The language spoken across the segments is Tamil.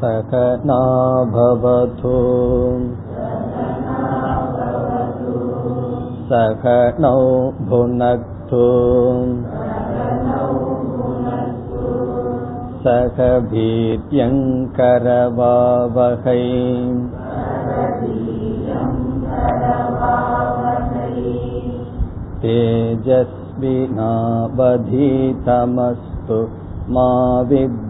सखनाभवतु। सखुनक्तु सख भीर्यङ्करवाहै तेजस्विना बधितमस्तु मा विद्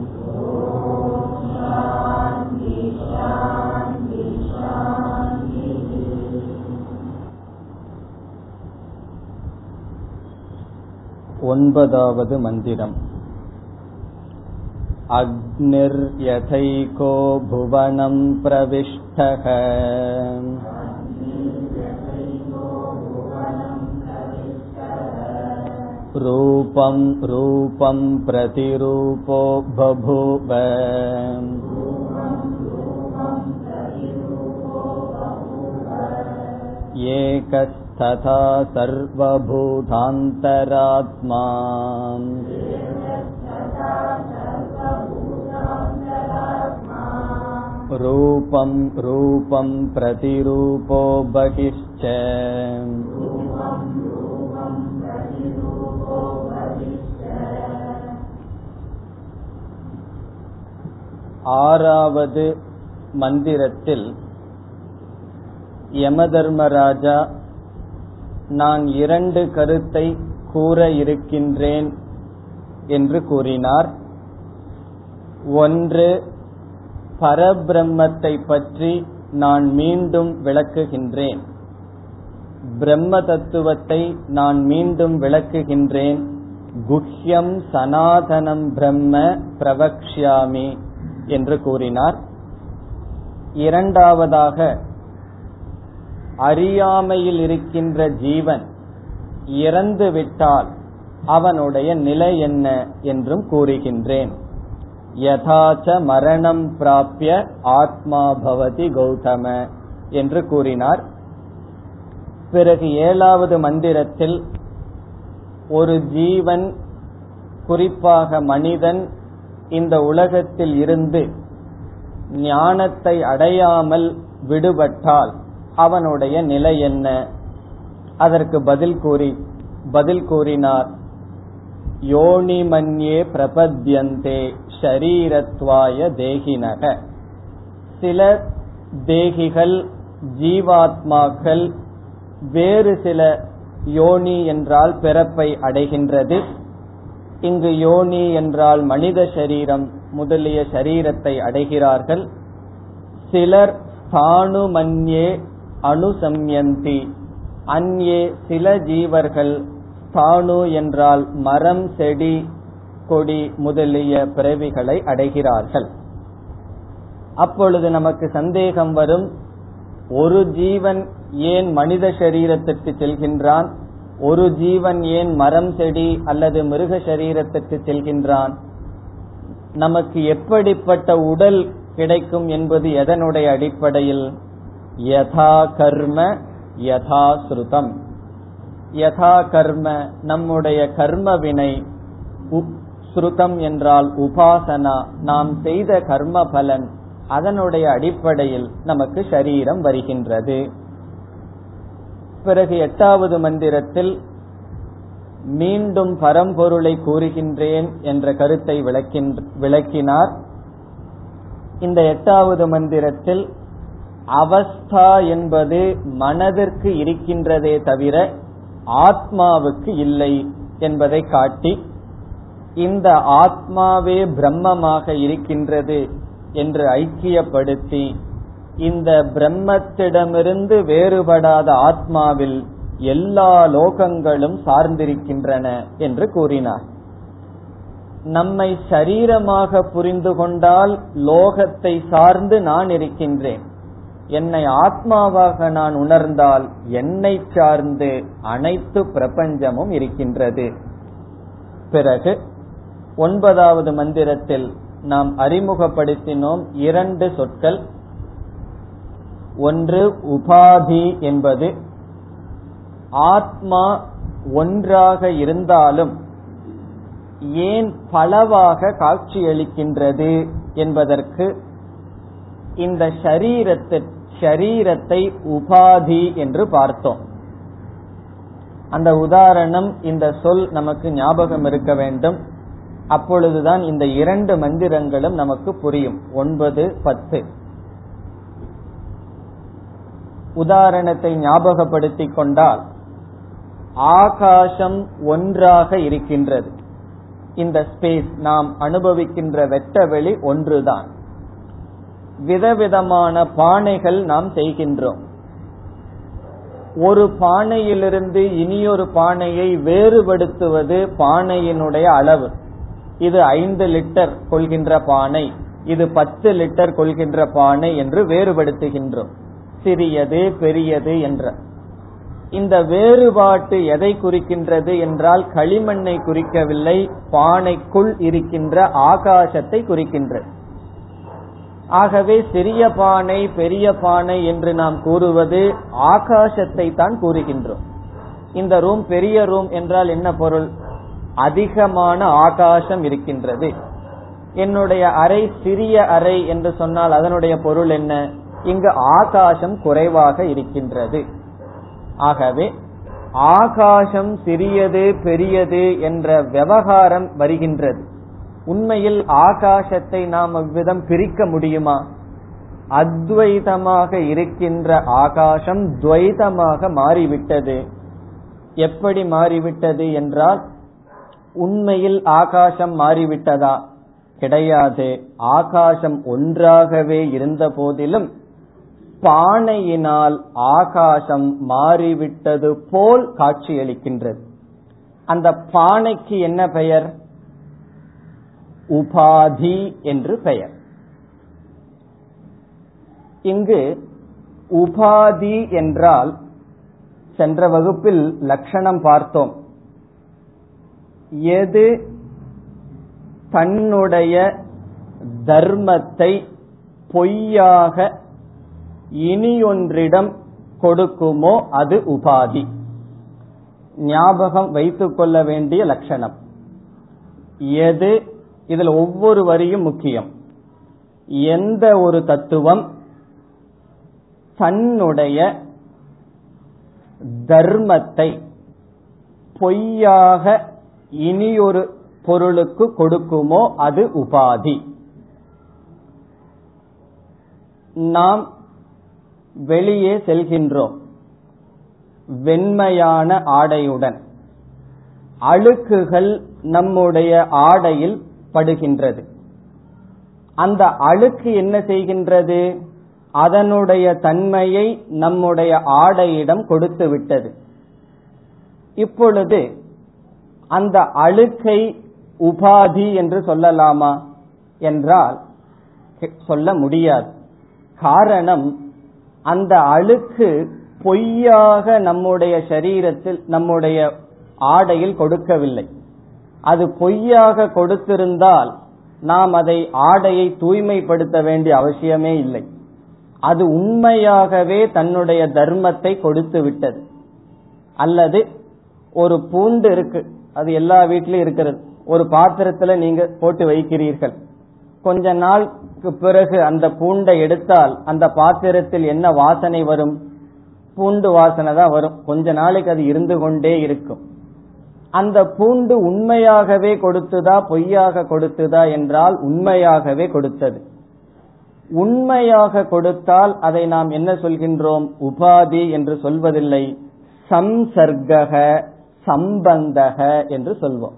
ஒன்பதாவது மந்திரம் अग्निर्यथैको भुवनं प्रविष्टः रूपं रूपं प्रतिरूपो बभूव एकस्तथा सर्वभूतान्तरात्मा रूपं रूपं प्रतिरूपो बहिश्च ஆறாவது மந்திரத்தில் யமதர்மராஜா நான் இரண்டு கருத்தை கூற இருக்கின்றேன் என்று கூறினார். ஒன்று பரபிரம்மத்தை பற்றி நான் மீண்டும் விளக்குகின்றேன். பிரம்ம தத்துவத்தை நான் மீண்டும் விளக்குகின்றேன். குஹ்யம் சனாதனம் பிரம்ம பிரவக்ஷாமி என்று கூறினார். இரண்டாவதாக அறியாமையில் இருக்கின்ற ஜீவன் இறந்து விட்டால் அவனுடைய நிலை என்ன என்றும் கூறுகின்றேன். யதாச்ச மரணம் பிராபிய ஆத்மா பவதி கௌதம என்று கூறினார். பிறகு ஏழாவது மந்திரத்தில் ஒரு ஜீவன் குறிப்பாக மனிதன் இந்த உலகத்தில் இருந்து ஞானத்தை அடையாமல் விடுபட்டால் அவனுடைய நிலை என்ன? அதற்கு பதில் கூறி பதில் கூறினார் யோனி மன்யே பிரபத்யந்தே ஷரீரத்வாய தேகினக. சில தேகிகள் ஜீவாத்மாக்கள் வேறு சில யோனி என்றால் பிறப்பை அடைகின்றது. இங்கு யோனி என்றால் மனித சரீரம் முதலிய சரீரத்தை அடைகிறார்கள். சிலர் ஸ்தானுமன்யே அனுசம்யந்தி. அந்நே சில ஜீவர்கள் தானு என்றால் மரம் செடி கொடி முதலிய பிறவிகளை அடைகிறார்கள். அப்பொழுது நமக்கு சந்தேகம் வரும் ஒரு ஜீவன் ஏன் மனித சரீரத்திற்கு செல்கின்றான்? ஒரு ஜீவன் ஏன் மரம் செடி அல்லது மிருக சரீரத்திற்கு செல்கின்றான்? நமக்கு எப்படிப்பட்ட உடல் கிடைக்கும் என்பது எதனுடைய அடிப்படையில்? யதா கர்ம யதா ஸ்ருதம். யதா கர்ம நம்முடைய கர்ம வினை ஸ்ருதம் என்றால் உபாசனா. நாம் செய்த கர்ம பலன் அதனுடைய அடிப்படையில் நமக்கு சரீரம் வருகின்றது. பிறகு எட்டாவது மந்திரத்தில் மீண்டும் பரம்பொருளை கூறுகின்றேன் என்ற கருத்தை விளக்கினார். இந்த எட்டாவது மந்திரத்தில் அவஸ்தா என்பது மனதிற்கு இருக்கின்றதே தவிர ஆத்மாவுக்கு இல்லை என்பதை காட்டி இந்த ஆத்மாவே பிரம்மமாக இருக்கின்றது என்று ஐக்கியப்படுத்தி இந்த பிரம்மத்திடமிருந்து வேறுபடாத ஆத்மாவில் எல்லா லோகங்களும் சார்ந்திருக்கின்றன என்று கூறினார். நம்மை சரீரமாக புரிந்து கொண்டால் லோகத்தை சார்ந்து நான் இருக்கின்றேன். என்னை ஆத்மாவாக நான் உணர்ந்தால் என்னை சார்ந்து அனைத்து பிரபஞ்சமும் இருக்கின்றது. பிறகு ஒன்பதாவது மந்திரத்தில் நாம் அறிமுகப்படுத்தினோம் இரண்டு சொற்கள். ஒன்று உபாதி என்பது ஆத்மா ஒன்றாக இருந்தாலும் ஏன் பலவாக காட்சியளிக்கின்றது என்பதற்கு இந்த சரீரத்திற்கு ஷரீரத்தை உபாதி என்று பார்த்தோம். அந்த உதாரணம் இந்த சொல் நமக்கு ஞாபகம் இருக்க வேண்டும். அப்பொழுதுதான் இந்த இரண்டு மந்திரங்களும் நமக்கு புரியும். ஒன்பது பத்து. உதாரணத்தை ஞாபகப்படுத்திக் கொண்டால் ஆகாசம் ஒன்றாக இருக்கின்றது. இந்த ஸ்பேஸ் நாம் அனுபவிக்கின்ற வெட்டவெளி ஒன்றுதான். விதவிதமான பானைகள் நாம் செய்கின்றோம். ஒரு பானையிலிருந்து இனியொரு பானையை வேறுபடுத்துவது பானையினுடைய அளவு. இது ஐந்து லிட்டர் கொள்கின்ற பானை இது பத்து லிட்டர் கொள்கின்ற பானை என்று வேறுபடுத்துகின்றோம். சிறியது பெரியது என்ற. இந்த வேறுபாட்டு எதை குறிக்கின்றது என்றால் களிமண்ணை குறிக்கவில்லை பானைக்குள் இருக்கின்ற ஆகாசத்தை குறிக்கின்றது. ஆகவே சிறிய பானை பெரிய பானை என்று நாம் கூறுவது ஆகாசத்தை தான் கூறுகின்றோம். இந்த ரூம் பெரிய ரூம் என்றால் என்ன பொருள்? அதிகமான ஆகாசம் இருக்கின்றது. என்னுடைய அறை சிறிய அறை என்று சொன்னால் அதனுடைய பொருள் என்ன? இங்கு ஆகாசம் குறைவாக இருக்கின்றது. ஆகவே ஆகாசம் சிறியது பெரியது என்ற விவகாரம் வருகின்றது. உண்மையில் ஆகாசத்தை நாம் அவ்விதம் பிரிக்க முடியுமா? அத்வைதமாக இருக்கின்ற ஆகாசம் துவைதமாக மாறிவிட்டது. எப்படி மாறிவிட்டது என்றால் உண்மையில் ஆகாசம் மாறிவிட்டதா? கிடையாது. ஆகாசம் ஒன்றாகவே இருந்த போதிலும் பானையினால் ஆகாசம் மாறிவிட்டது போல் காட்சியளிக்கின்றது. அந்த பானைக்கு என்ன பெயர்? உபாதி என்று பெயர். இங்கு உபாதி என்றால் சென்ற வகுப்பில் லட்சணம் பார்த்தோம். எது தன்னுடைய தர்மத்தை பொய்யாக இனியொன்றிடம் கொடுக்குமோ அது உபாதி. ஞாபகம் வைத்துக் கொள்ள வேண்டிய லட்சணம். எது இதில் ஒவ்வொரு வரியும் முக்கியம். எந்த ஒரு தத்துவம் தன்னுடைய தர்மத்தை பொய்யாக இனியொரு பொருளுக்கு கொடுக்குமோ அது உபாதி. நாம் வெளியே செல்கின்றோம் வெண்மையான ஆடையுடன். அழுக்குகள் நம்முடைய ஆடையில் படுகின்றது. அந்த அழுக்கு என்ன செய்கின்றது? அதனுடைய தன்மையை நம்முடைய ஆடையிடம் கொடுத்து விட்டது. இப்பொழுது அந்த அழுக்கை உபாதி என்று சொல்லலாமா என்றால் சொல்ல முடியாது. காரணம் அந்த அழுக்கு பொய்யாக நம்முடைய சரீரத்தில் நம்முடைய ஆடையில் கொடுக்கவில்லை. அது பொய்யாக கொடுத்திருந்தால் நாம் அதை ஆடையை தூய்மைப்படுத்த வேண்டிய அவசியமே இல்லை. அது உண்மையாகவே தன்னுடைய தர்மத்தை கொடுத்து விட்டது. அல்லது ஒரு பூண்டு இருக்கு அது எல்லா வீட்டிலும் இருக்கிறது. ஒரு பாத்திரத்துல நீங்க போட்டு வைக்கிறீர்கள். கொஞ்ச நாளுக்கு பிறகு அந்த பூண்டை எடுத்தால் அந்த பாத்திரத்தில் என்ன வாசனை வரும்? பூண்டு வாசனை தான் வரும். கொஞ்ச நாளைக்கு அது இருந்து கொண்டே இருக்கும். அந்த பூண்டு உண்மையாகவே கொடுத்ததா பொய்யாக கொடுத்ததா என்றால் உண்மையாகவே கொடுத்தது. உண்மையாக கொடுத்தால் அதை நாம் என்ன சொல்கின்றோம்? உபாதி என்று சொல்வதில்லை. சம்சர்கக சம்பந்தக என்று சொல்வோம்.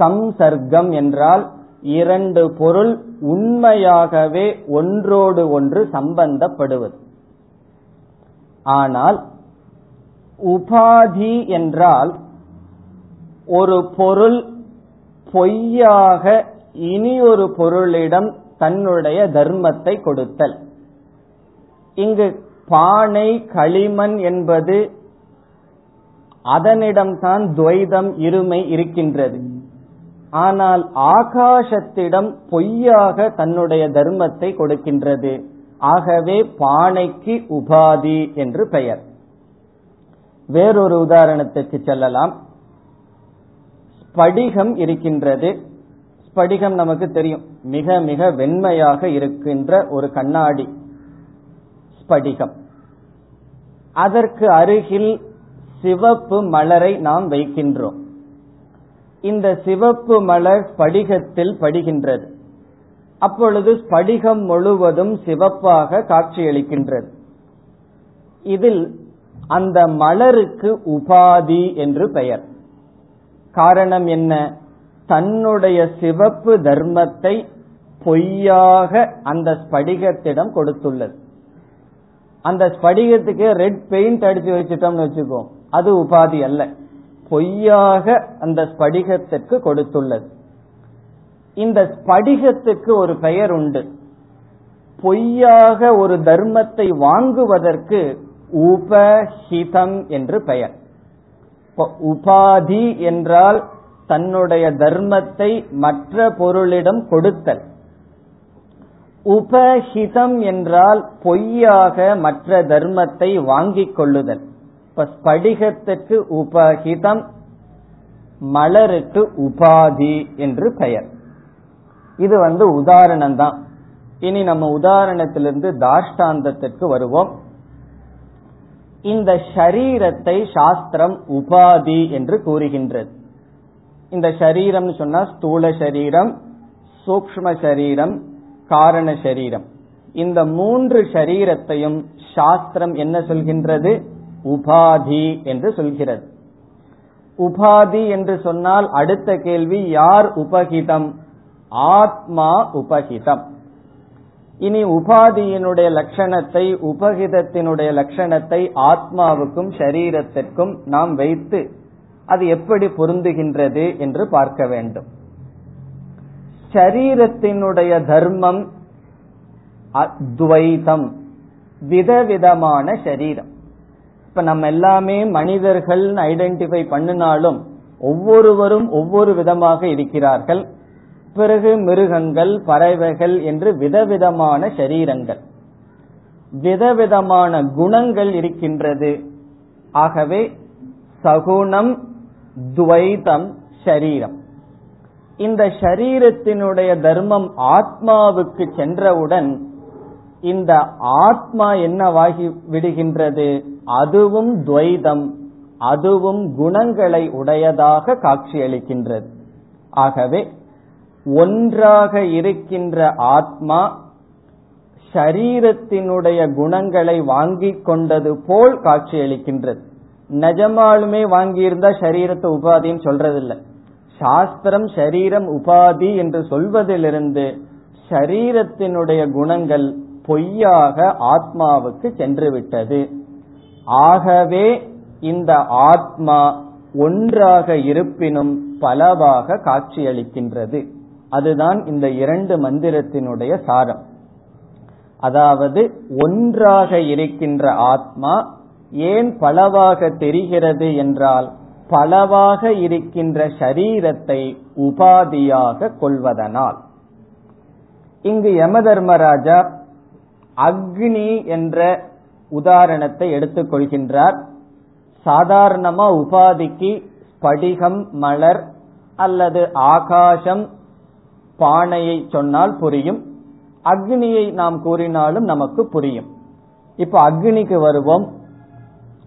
சம்சர்க்கம் என்றால் இரண்டு பொருள் உண்மையாகவே ஒன்றோடு ஒன்று சம்பந்தப்படுவது. ஆனால் உபாதி என்றால் ஒரு பொருள் பொய்யாக இனி ஒரு பொருளிடம் தன்னுடைய தர்மத்தை கொடுத்தல். இங்கு பானை களிமண் என்பது அதனிடம்தான் துவைதம் இருமை இருக்கின்றது. ஆனால் ஆகாசத்திடம் பொய்யாக தன்னுடைய தர்மத்தை கொடுக்கின்றது. ஆகவே பானைக்கு உபாதி என்று பெயர். வேறொரு உதாரணத்துக்கு செல்லலாம். ஸ்படிகம் இருக்கின்றது. ஸ்படிகம் நமக்கு தெரியும். மிக மிக வெண்மையாக இருக்கின்ற ஒரு கண்ணாடி. ஸ்படிகம். அதற்கு அருகில் சிவப்பு மலரை நாம் வைக்கின்றோம். இந்த சிவப்பு மலர் ஸ்படிகத்தில் படுகின்றது. அப்பொழுது ஸ்படிகம் முழுவதும் சிவப்பாக காட்சியளிக்கின்றது. இதில் அந்த மலருக்கு உபாதி என்று பெயர். காரணம் என்ன? தன்னுடைய சிவப்பு தர்மத்தை பொய்யாக அந்த ஸ்படிகத்திடம் கொடுத்துள்ளது. அந்த ஸ்படிகத்துக்கு ரெட் பெயிண்ட் அடிச்சு வச்சுட்டோம்னு வச்சுக்கோ அது உபாதி அல்ல. பொய்யாக அந்த ஸ்படிகத்திற்கு கொடுத்துள்ளது. இந்த ஸ்படிகத்துக்கு ஒரு பெயர் உண்டு. பொய்யாக ஒரு தர்மத்தை வாங்குவதற்கு உபஹிதம் என்று பெயர். உபாதி என்றால் தன்னுடைய தர்மத்தை மற்ற பொருளிடம் கொடுத்தல். உபஹிதம் என்றால் பொய்யாக மற்ற தர்மத்தை வாங்கிக் கொள்ளுதல். இப்ப ஸ்படிகத்துக்கு உபஹிதம் மலருக்கு உபாதி என்று பெயர். இது வந்து உதாரணம் தான் இனி நம்ம உதாரணத்திலிருந்து தாஷ்டாந்தத்திற்கு வருவோம். இந்த ஷரீரத்தை சாஸ்திரம் உபாதி என்று கூறுகின்றது. இந்த ஷரீரம் சொன்னா ஸ்தூல சரீரம் சூக்ம சரீரம் காரண சரீரம் இந்த மூன்று ஷரீரத்தையும் சாஸ்திரம் என்ன சொல்கின்றது? உபாதி என்று சொல்கிறது. உபாதி என்று சொன்னால் அடுத்த கேள்வி யார் உபகிதம்? ஆத்மா உபகிதம். இனி உபாதியினுடைய லட்சணத்தை உபகிதத்தினுடைய லட்சணத்தை ஆத்மாவுக்கும் சரீரத்திற்கும் நாம் வைத்து அது எப்படி பொருந்துகின்றது என்று பார்க்க வேண்டும். சரீரத்தினுடைய தர்மம் அத்வைதம் விதவிதமான சரீரம். இப்ப நம்ம எல்லாமே மனிதர்கள் ஐடென்டிஃபை பண்ணினாலும் ஒவ்வொருவரும் ஒவ்வொரு விதமாக இருக்கிறார்கள். பிறகு மிருகங்கள் பறவைகள் என்று விதவிதமான சரீரங்கள். விதவிதமான குணங்கள் இருக்கின்றது. ஆகவே சகுணம் துவைதம் ஷரீரம் இந்த ஷரீரத்தினுடைய தர்மம் ஆத்மாவுக்கு சென்றவுடன் இந்த ஆத்மா என்னவாகி விடுகின்றது? அதுவும் துவைதம் அதுவும் குணங்களை உடையதாக காட்சியளிக்கின்றது. ஆகவே ஒன்றாக இருக்கின்ற ஆத்மா ஷரீரத்தினுடைய குணங்களை வாங்கிக் கொண்டது போல் காட்சியளிக்கின்றது. நிஜமாலுமே வாங்கியிருந்தா ஷரீரத்தை உபாதின்னு சொல்றதில்லை. சாஸ்திரம் ஷரீரம் உபாதி என்று சொல்வதிலிருந்து ஷரீரத்தினுடைய குணங்கள் பொய்யாக ஆத்மாவுக்கு சென்று விட்டது ஆகவே இந்த ஆத்மா ஒன்றாக இருப்பினும் பலவாக காட்சியளிக்கின்றது. அதுதான் இந்த இரண்டு மந்திரத்தினுடைய சாரம். அதாவது ஒன்றாக இருக்கின்ற ஆத்மா ஏன் பலவாக தெரிகிறது என்றால் பலவாக இருக்கின்ற சரீரத்தை உபாதியாக கொள்வதனால். இங்கு யம தர்மராஜா அக்னி என்ற உதாரணத்தை எடுத்துக்கொள்கின்றார் சாதாரணமா உபாதிக்கு ஸ்படிகம் மலர் அல்லது ஆகாசம் பானையை சொன்னால் புரியும். அக்னியை நாம் கூறினாலும் நமக்கு புரியும். இப்ப அக்னிக்கு வருவோம்.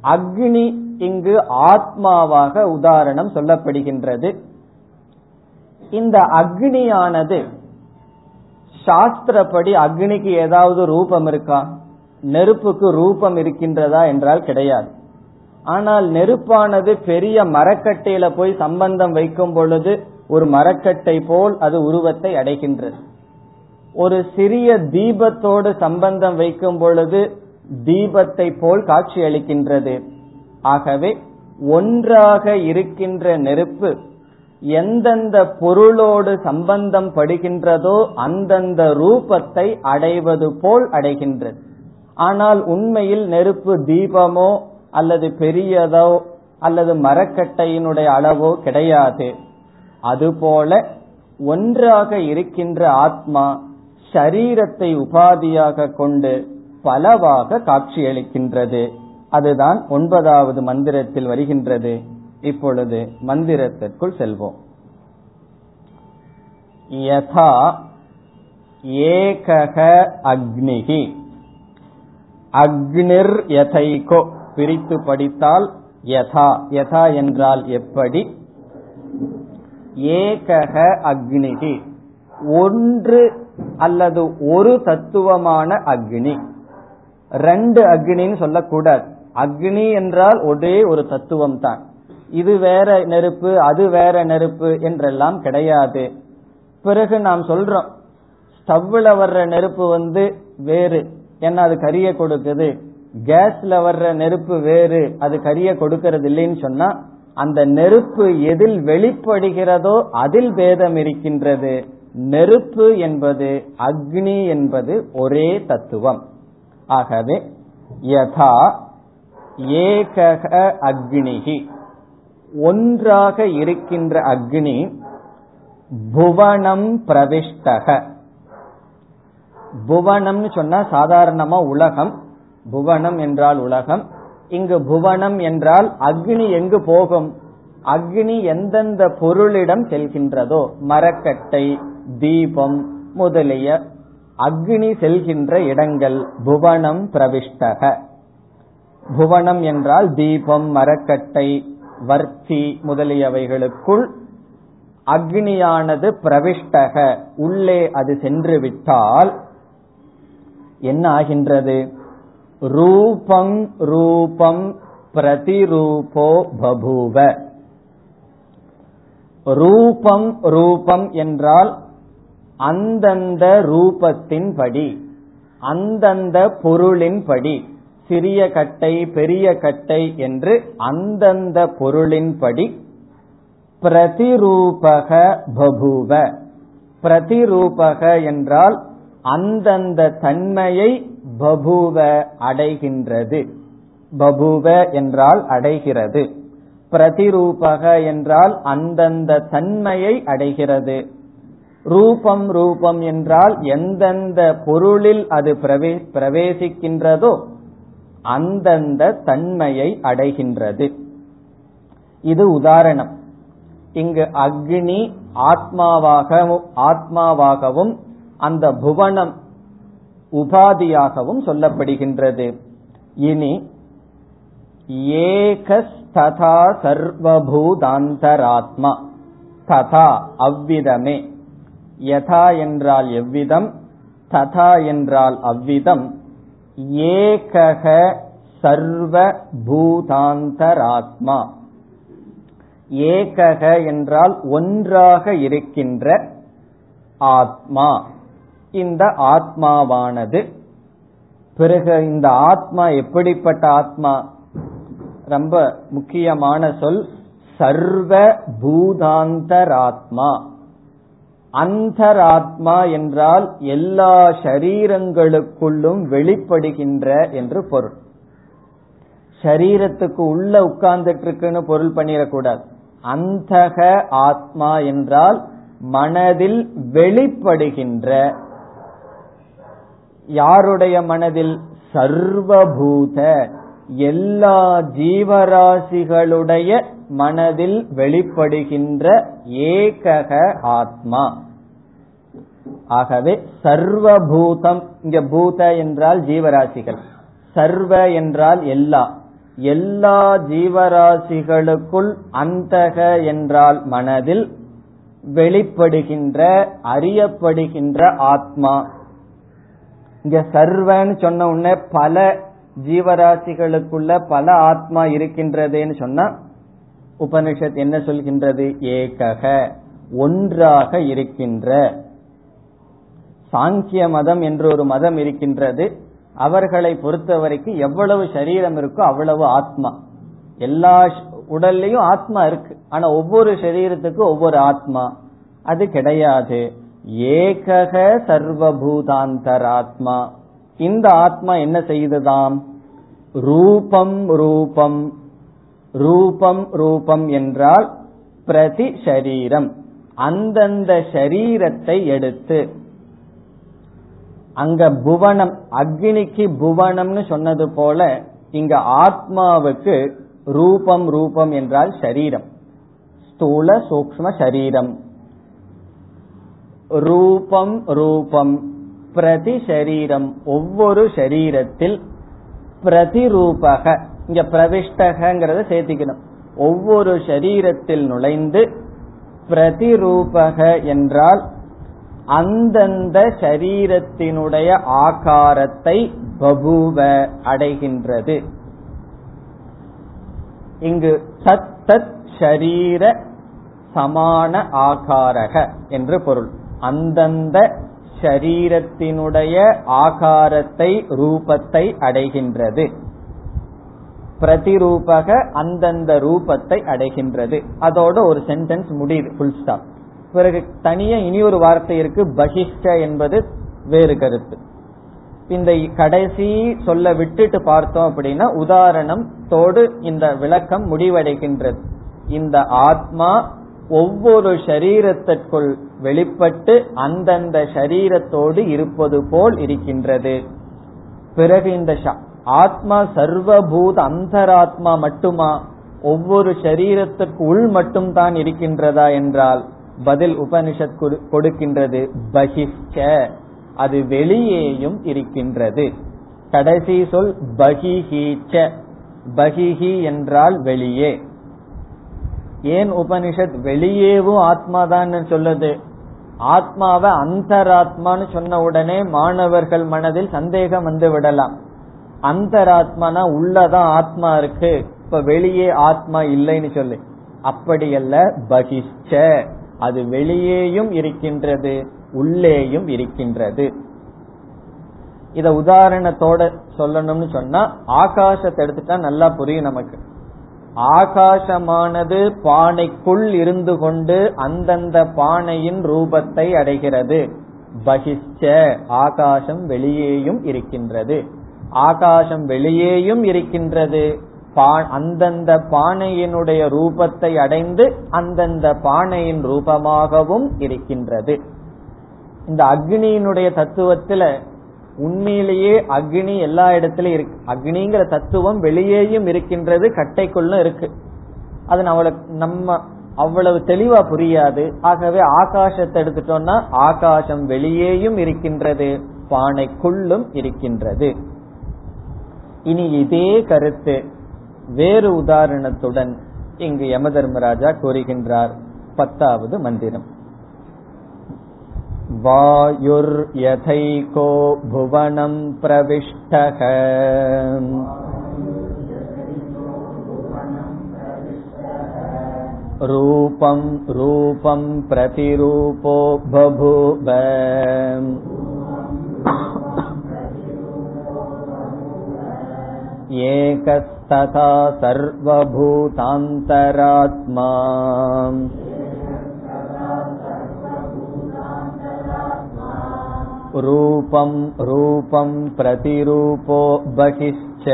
அக்னி இங்கு ஆத்மாவாக உதாரணம் சொல்லப்படுகின்றது. இந்த அக்னியானது சாஸ்திரப்படி அக்னிக்கு ஏதாவது ரூபம் இருக்கா? நெருப்புக்கு ரூபம் இருக்கின்றதா என்றால் கிடையாது. ஆனால் நெருப்பானது பெரிய மரக்கட்டையில போய் சம்பந்தம் வைக்கும் பொழுது ஒரு மரக்கட்டை போல் அது உருவத்தை அடைகின்றது. ஒரு சிறிய தீபத்தோடு சம்பந்தம் வைக்கும் பொழுது தீபத்தை போல் காட்சி அளிக்கின்றது. ஆகவே ஒன்றாக இருக்கின்ற நெருப்பு எந்தெந்த பொருளோடு சம்பந்தம் படுகின்றதோ அந்தந்த ரூபத்தை அடைவது போல் அடைகின்றது. ஆனால் உண்மையில் நெருப்பு தீபமோ அல்லது பெரியதோ அல்லது மரக்கட்டையினுடைய அளவோ கிடையாது. அதுபோல ஒன்றாக இருக்கின்ற ஆத்மா சரீரத்தை உபாதியாக கொண்டு பலவாக காட்சியளிக்கின்றது. அதுதான் ஒன்பதாவது மந்திரத்தில் வருகின்றது. இப்பொழுது மந்திரத்திற்குள் செல்வோம். யதா ஏகக அக்னிகி அக்னிர் யதைகோ. பிரித்து படித்தால் யதா. யதா என்றால் எப்படி? ஏகக அக்னிகி ஒன்று அல்லது ஒரு தத்துவமான அக்னி. ரெண்டு அக்னின்னு சொல்லக்கூடாது. அக்னி என்றால் ஒரே ஒரு தத்துவம் தான் இது வேற நெருப்பு அது வேற நெருப்பு என்றெல்லாம் கிடையாது. பிறகு நாம் சொல்றோம் ஸ்டவ்ல வர்ற நெருப்பு வந்து வேறு. ஏன்னா அது கரிய கொடுக்குது? கேஸ்ல வர்ற நெருப்பு வேறு. அது கரிய கொடுக்கறது இல்லைன்னு சொன்னா அந்த நெருப்பு எதில் வெளிப்படுகிறதோ அதில் பேதம் இருக்கின்றது. நெருப்பு என்பது அக்னி என்பது ஒரே தத்துவம். ஆகவே யதா ஏகக அக்னிகி ஒன்றாக இருக்கின்ற அக்னி புவனம் பிரவிஷ்டக. புவனம்னு சொன்னா சாதாரணமா உலகம். புவனம் என்றால் உலகம். இங்கு புவனம் என்றால் அக்னி எங்கு போகும்? அக்னி எந்தெந்த பொருளிடம் செல்கின்றதோ? மரக்கட்டை தீபம் முதலிய அக்னி செல்கின்ற இடங்கள் புவனம் பிரவிஷ்டக. புவனம் என்றால் தீபம் மரக்கட்டை வர்த்தி முதலியவைகளுக்குள் அக்னியானது பிரவிஷ்டக. உள்ளே அது சென்று விட்டால் என்ன ஆகின்றது? ரூபம் ரூபம் பிரதிரூபோ பபூவ. ரூபம் ரூபம் என்றால் அந்தந்த ரூபத்தின்படி அந்தந்த பொருளின்படி சிறிய கட்டை பெரிய கட்டை என்று அந்தந்த பொருளின்படி பிரதிரூபக பபுவ. பிரதிரூபக என்றால் அந்தந்த தன்மையை பபுவ அடைகின்றது. பபுவ என்றால் அடைகிறது. பிரதிரூபக என்றால் அந்தந்த தன்மையை அடைகிறது. ரூபம் ரூபம் என்றால் எந்தெந்த பொருளில் அது பிரவேசிக்கின்றதோ அந்தந்த தன்மையை அடைகின்றது. இது உதாரணம். இங்கு அக்னி ஆத்மாவாகவும் ஆத்மாவாகவும் அந்த புவனம் உபாதியாகவும் சொல்லப்படுகின்றது. இனி ஏகஸ்ததா சர்வபூதாந்தராத்மா. ததா அவ்விதமே. யதா என்றால் எவ்விதம் ததா என்றால் அவ்விதம். ஏகக சர்வ பூதாந்தராத்மா ஏகக என்றால் ஒன்றாக இருக்கின்ற ஆத்மா. இந்த ஆத்மாவானது. பிறகு இந்த ஆத்மா எப்படிப்பட்ட ஆத்மா? ரொம்ப முக்கியமான சொல் சர்வ பூதாந்தராத்மா. அந்தராத்மா என்றால் எல்லா ஷரீரங்களுக்குள்ளும் வெளிப்படுகின்ற என்று பொருள். ஷரீரத்துக்கு உள்ள உட்கார்ந்துட்டு இருக்குன்னு பொருள் பண்ணிடக்கூடாது. அந்தக ஆத்மா என்றால் மனதில் வெளிப்படுகின்ற யாருடைய மனதில் சர்வபூத எல்லா ஜீவராசிகளுடைய மனதில் வெளிப்படுகின்ற ஏகக ஆத்மா? ஆகவே சர்வபூதம் இங்க பூத என்றால் ஜீவராசிகள் சர்வ என்றால் எல்லா எல்லா ஜீவராசிகளுக்குள் அந்தக என்றால் மனதில் வெளிப்படுகின்ற அறியப்படுகின்ற ஆத்மா. இங்க சர்வன்னு சொன்ன உடனே பல ஜீவராசிகளுக்குள்ள பல ஆத்மா இருக்கின்றதுன்னு சொன்னா உபனிஷத் என்ன சொல்கின்றது? ஏகக ஒன்றாக இருக்கின்ற. சாங்கிய மதம் என்று ஒரு மதம் இருக்கின்றது. அவர்களை பொறுத்தவரைக்கும் எவ்வளவு சரீரம் இருக்கோ அவ்வளவு ஆத்மா. எல்லா உடல்லையும் ஆத்மா இருக்கு. ஆனா ஒவ்வொரு சரீரத்துக்கும் ஒவ்வொரு ஆத்மா. அது கிடையாது. ஏகக சர்வபூதாந்தராத்மா. இந்த ஆத்மா என்ன செய்ததாம்? ரூபம் ரூபம் ரூபம் ரூபம் என்றால் பிரதி ஷரீரம். அந்தந்த ஷரீரத்தை எடுத்து அங்க புவனம் அக்னிக்கு புவனம்னு சொன்னது போல இங்க ஆத்மாவுக்கு ரூபம் ரூபம் என்றால் ஷரீரம். ஸ்தூல சூக்ம சரீரம் ரூபம் ரூபம். பிரதி ஷரீரம் ஒவ்வொரு ஷரீரத்தில் பிரதிரூபக. இங்க பிரவிஷ்டகங்கிறத சேர்த்திக்கணும். ஒவ்வொரு ஷரீரத்தில் நுழைந்து பிரதிரூபக என்றால் அந்தந்த சரீரத்தினுடைய ஆகாரத்தை பபுவ அடைகின்றது. இங்கு சத் தத் ஷரீர சமான ஆகாரக என்று பொருள். அந்தந்த சரீரத்தினுடைய ஆகாரத்தை ரூபத்தை அடைகின்றது. பிரதிரூபக அந்தந்த ரூபத்தை அடைகின்றது. அதோட ஒரு சென்டென்ஸ் முடியுது ஃபுல் ஸ்டாப் பிறகு தனியா இனி ஒரு வார்த்தை இருக்கு பகிஷ்ட என்பது வேறு கருத்து. இந்த கடைசி சொல்ல விட்டுட்டு பார்த்தோம் அப்படின்னா உதாரணம் தோடு இந்த விளக்கம் முடிவடைகின்றது. இந்த ஆத்மா ஒவ்வொரு சரீரத்திற்குள் வெளிப்பட்டு அந்தந்த சரீரத்தோடு இருப்பது போல் இருக்கின்றது. பிறகு இந்த ஆத்மா சர்வபூத அந்தராத்மா மட்டுமா? ஒவ்வொரு சரீரத்திற்கு உள் மட்டும் தான் இருக்கின்றதா என்றால் பதில் உபனிஷத் கொடுக்கின்றது. பகிஷ்ட அது வெளியேயும் இருக்கின்றது. கடைசி சொல் பகிஹீச்ச. பகிஹி என்றால் வெளியே. ஏன் உபனிஷத் வெளியேவும் ஆத்மாதான் சொல்லுது? ஆத்மாவை அந்தராத்மான்னு சொன்ன உடனே மாணவர்கள் மனதில் சந்தேகம் வந்து விடலாம். அந்தராத்மானா உள்ளதான் ஆத்மா இருக்கு. இப்ப வெளியே ஆத்மா இல்லைன்னு சொல்லு. அப்படியல்ல பகிஷ்ட அது வெளியேயும் இருக்கின்றது உள்ளேயும் இருக்கின்றது. இத உதாரணத்தோட சொல்லணும்னு சொன்னா ஆகாசத்தை எடுத்துட்டா நல்லா புரியும் நமக்கு. ஆகாசமானது பானைக்குள் இருந்து கொண்டு அந்தந்த பானையின் ரூபத்தை அடைகிறது. பகிஷ்ட ஆகாசம் வெளியேயும் இருக்கின்றது. ஆகாசம் வெளியேயும் இருக்கின்றது. அந்தந்த பானையினுடைய ரூபத்தை அடைந்து அந்தந்த பானையின் ரூபமாகவும் இருக்கின்றது. இந்த அக்னியினுடைய தத்துவத்துல உண்மையிலேயே அக்னி எல்லா இடத்துலயும் இருக்கு. அக்னிங்கிற தத்துவம் வெளியேயும் இருக்கின்றது கட்டைக்குள்ளும் இருக்கு. அது நம்மளுக்கு நம்ம அவ்வளவு தெளிவா புரியாது. ஆகவே ஆகாசத்தை எடுத்துட்டோம்னா ஆகாசம் வெளியேயும் இருக்கின்றது பானைக்குள்ளும் இருக்கின்றது. இனி இதே கருத்து வேறு உதாரணத்துடன் இங்கு யம தர்மராஜா கூறுகின்றார். பத்தாவது மந்திரம். वायुर्यथैको भुवनं प्रविष्टः रूपं रूपं प्रतिरूपो बभूव एकस्तथा सर्वभूतान्तरात्मा रूपं रूपं प्रतिरूपो बहिश्च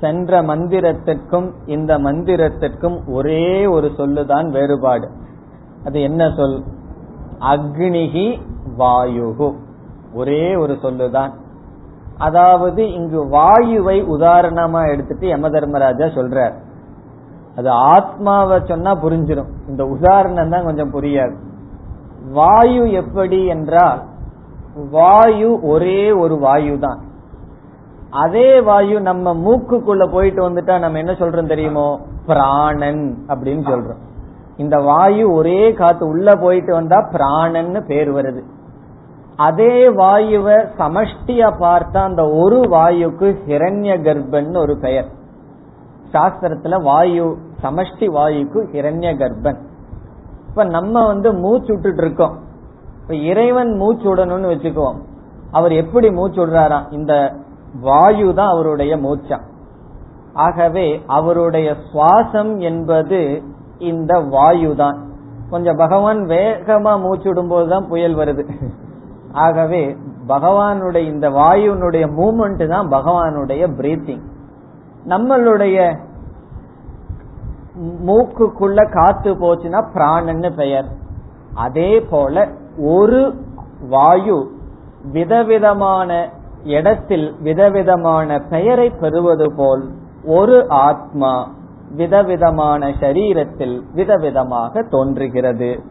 சென்ற மந்திரத்திற்கும் இந்த மந்திரத்திற்கும் ஒரே ஒரு சொல்லுதான் வேறுபாடு அது என்ன சொல் அக்னிகி வாயுகு ஒரே ஒரு சொல்லுதான் அதாவது இங்கு வாயுவை உதாரணமா எடுத்துட்டு யம தர்மராஜா சொல்றார் அது ஆத்மாவை சொன்னா புரிஞ்சிடும் இந்த உதாரணம் தான் கொஞ்சம் புரியாது. வாயு எப்படி என்றால் வாயு ஒரே ஒரு வாயு தான் அதே வாயு நம்ம மூக்குக்குள்ள போயிட்டு வந்துட்டா நம்ம என்ன சொல்றோம் தெரியுமோ? பிராணன் அப்படின்னு சொல்றோம். இந்த வாயு ஒரே காத்து உள்ள போயிட்டு வந்தா பிராணன்னு பேர் வருது. அதே வாயுவை சமஷ்டிய பார்த்தா அந்த ஒரு வாயுக்கு ஹிரண்ய கர்ப்பன் ஒரு பெயர். சாஸ்திரத்துல வாயு சமஷ்டி வாயுக்கு ஹிரண்ய கர்ப்பன் இப்ப நம்ம வந்து மூச்சு விட்டுட்டு இருக்கோம் இப்ப இறைவன் மூச்சு விடணும்னு வச்சுக்குவோம். அவர் எப்படி மூச்சு விடுறாராம் இந்த வாயு தான் அவருடைய மூச்சம் ஆகவே அவருடைய சுவாசம் என்பது இந்த வாயு தான். கொஞ்சம் பகவான் வேகமா மூச்சு போதுதான் தான் புயல் வருது. ஆகவே பகவானுடைய இந்த வாயுனுடைய மூமெண்ட் தான் பகவானுடைய பிரீத்திங் நம்மளுடைய மூக்குக்குள்ள காத்து போச்சுன்னா பிராணன்னு பெயர். அதே போல ஒரு வாயு விதவிதமான இடத்தில் விதவிதமான பெயரை பெறுவது போல் ஒரு ஆத்மா விதவிதமான சரீரத்தில் விதவிதமாக தோன்றுகிறது.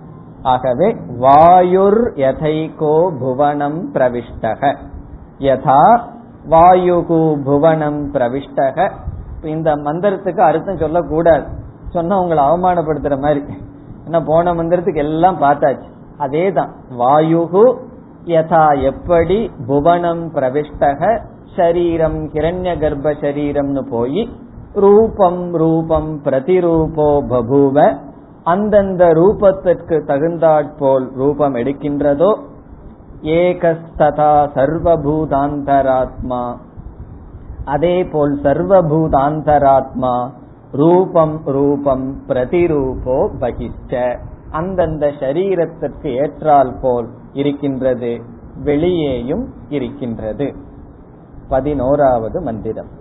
ஆகவே வாயுர் யதைகோ புவனம் பிரவிஷ்டக. யதா வாயுகு புவனம் பிரவிஷ்டக. இந்த மந்திரத்துக்கு அர்த்தம் சொல்லக்கூடாது. சொன்னா உங்களை அவமானப்படுத்துற மாதிரி. ஏன்னா போன மந்திரத்துக்கு எல்லாம் பார்த்தாச்சு. அதே தான் வாயுகு யதா எப்படி புவனம் பிரவிஷ்டக ஷரீரம் கிரண்ய கர்ப்ப சரீரம்னு போய் ரூபம் ரூபம் பிரதிரூபோ பபூவ அந்தந்த ரூபத்திற்கு தகுந்தாற்போல் ரூபம் எடுக்கின்றதோ ஏகஸ்ததா சர்வபூதாந்தராத்மா. அதே போல் சர்வபூதாந்தராத்மா ரூபம் ரூபம் பிரதிரூபோ பகிஷ்ட அந்தந்த சரீரத்திற்கு ஏற்றால் போல் இருக்கின்றது வெளியேயும் இருக்கின்றது பதினோராவது மந்திரம்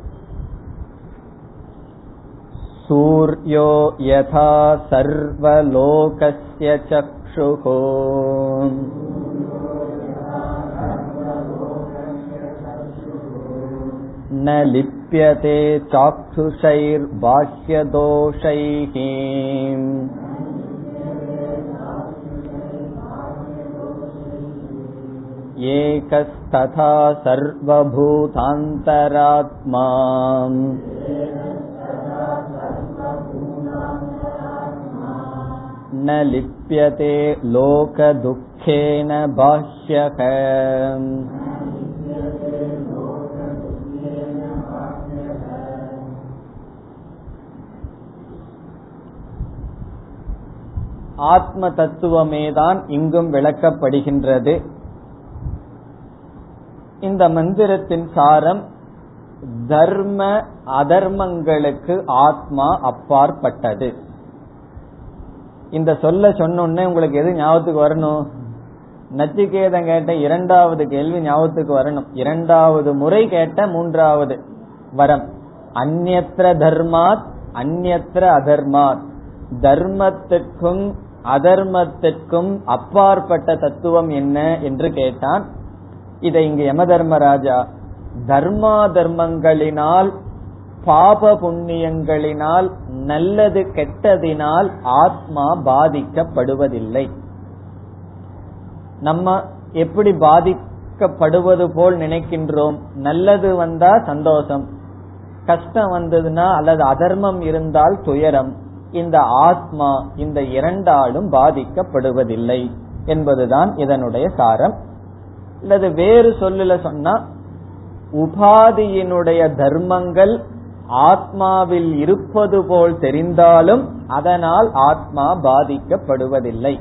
सूर्यो यथा सर्वलोकस्य चक्षुः न लिप्यते चाक्षुषैर्बाह्यदोषैः एकस्तथा सर्वभूतान्तरात्मा न लिप्यते लोकदुःखेन बाह्यः ஆத்ம தத்துவமே தான் இங்கும் விளக்கப்படுகின்றது. இந்த மந்திரத்தின் சாரம் தர்ம அதர்மங்களுக்கு ஆத்மா அப்பாற்பட்டது. இந்த சொல்ல சொன்னோடனே உங்களுக்கு எது ஞாபகத்துக்கு வரணும்? நச்சிகேதம் கேட்ட இரண்டாவது கேள்வி ஞாபகத்துக்கு வரணும். இரண்டாவது முறை கேட்ட மூன்றாவது வரம். அந்நத்திர தர்மாத் அந்நத்திர அதர்மாத். தர்மத்துக்கும் அதர்மத்திற்கும் அப்பாற்பட்ட தத்துவம் என்ன என்று கேட்டான். இதை இங்கு யம தர்மராஜா தர்மா தர்மங்களினால் பாப புண்ணியங்களினால் நல்லது கெட்டதினால் ஆத்மா பாதிக்கப்படுவதில்லை. நம்ம எப்படி பாதிக்கப்படுவது போல் நினைக்கின்றோம்? நல்லது வந்தா சந்தோஷம் கஷ்டம் வந்ததுன்னா அல்லது அதர்மம் இருந்தால் துயரம். இந்த ஆத்மா இந்த இரண்டாலும் பாதிக்கப்படுவதில்லை என்பதுதான் இதனுடைய சாரம். அல்லது வேறு சொல்லுல சொன்னா உபாதியினுடைய தர்மங்கள் ஆத்மாவில் இருப்பது போல் தெரிந்தாலும் அதனால் ஆத்மா பாதிக்கப்படுவதில்லை.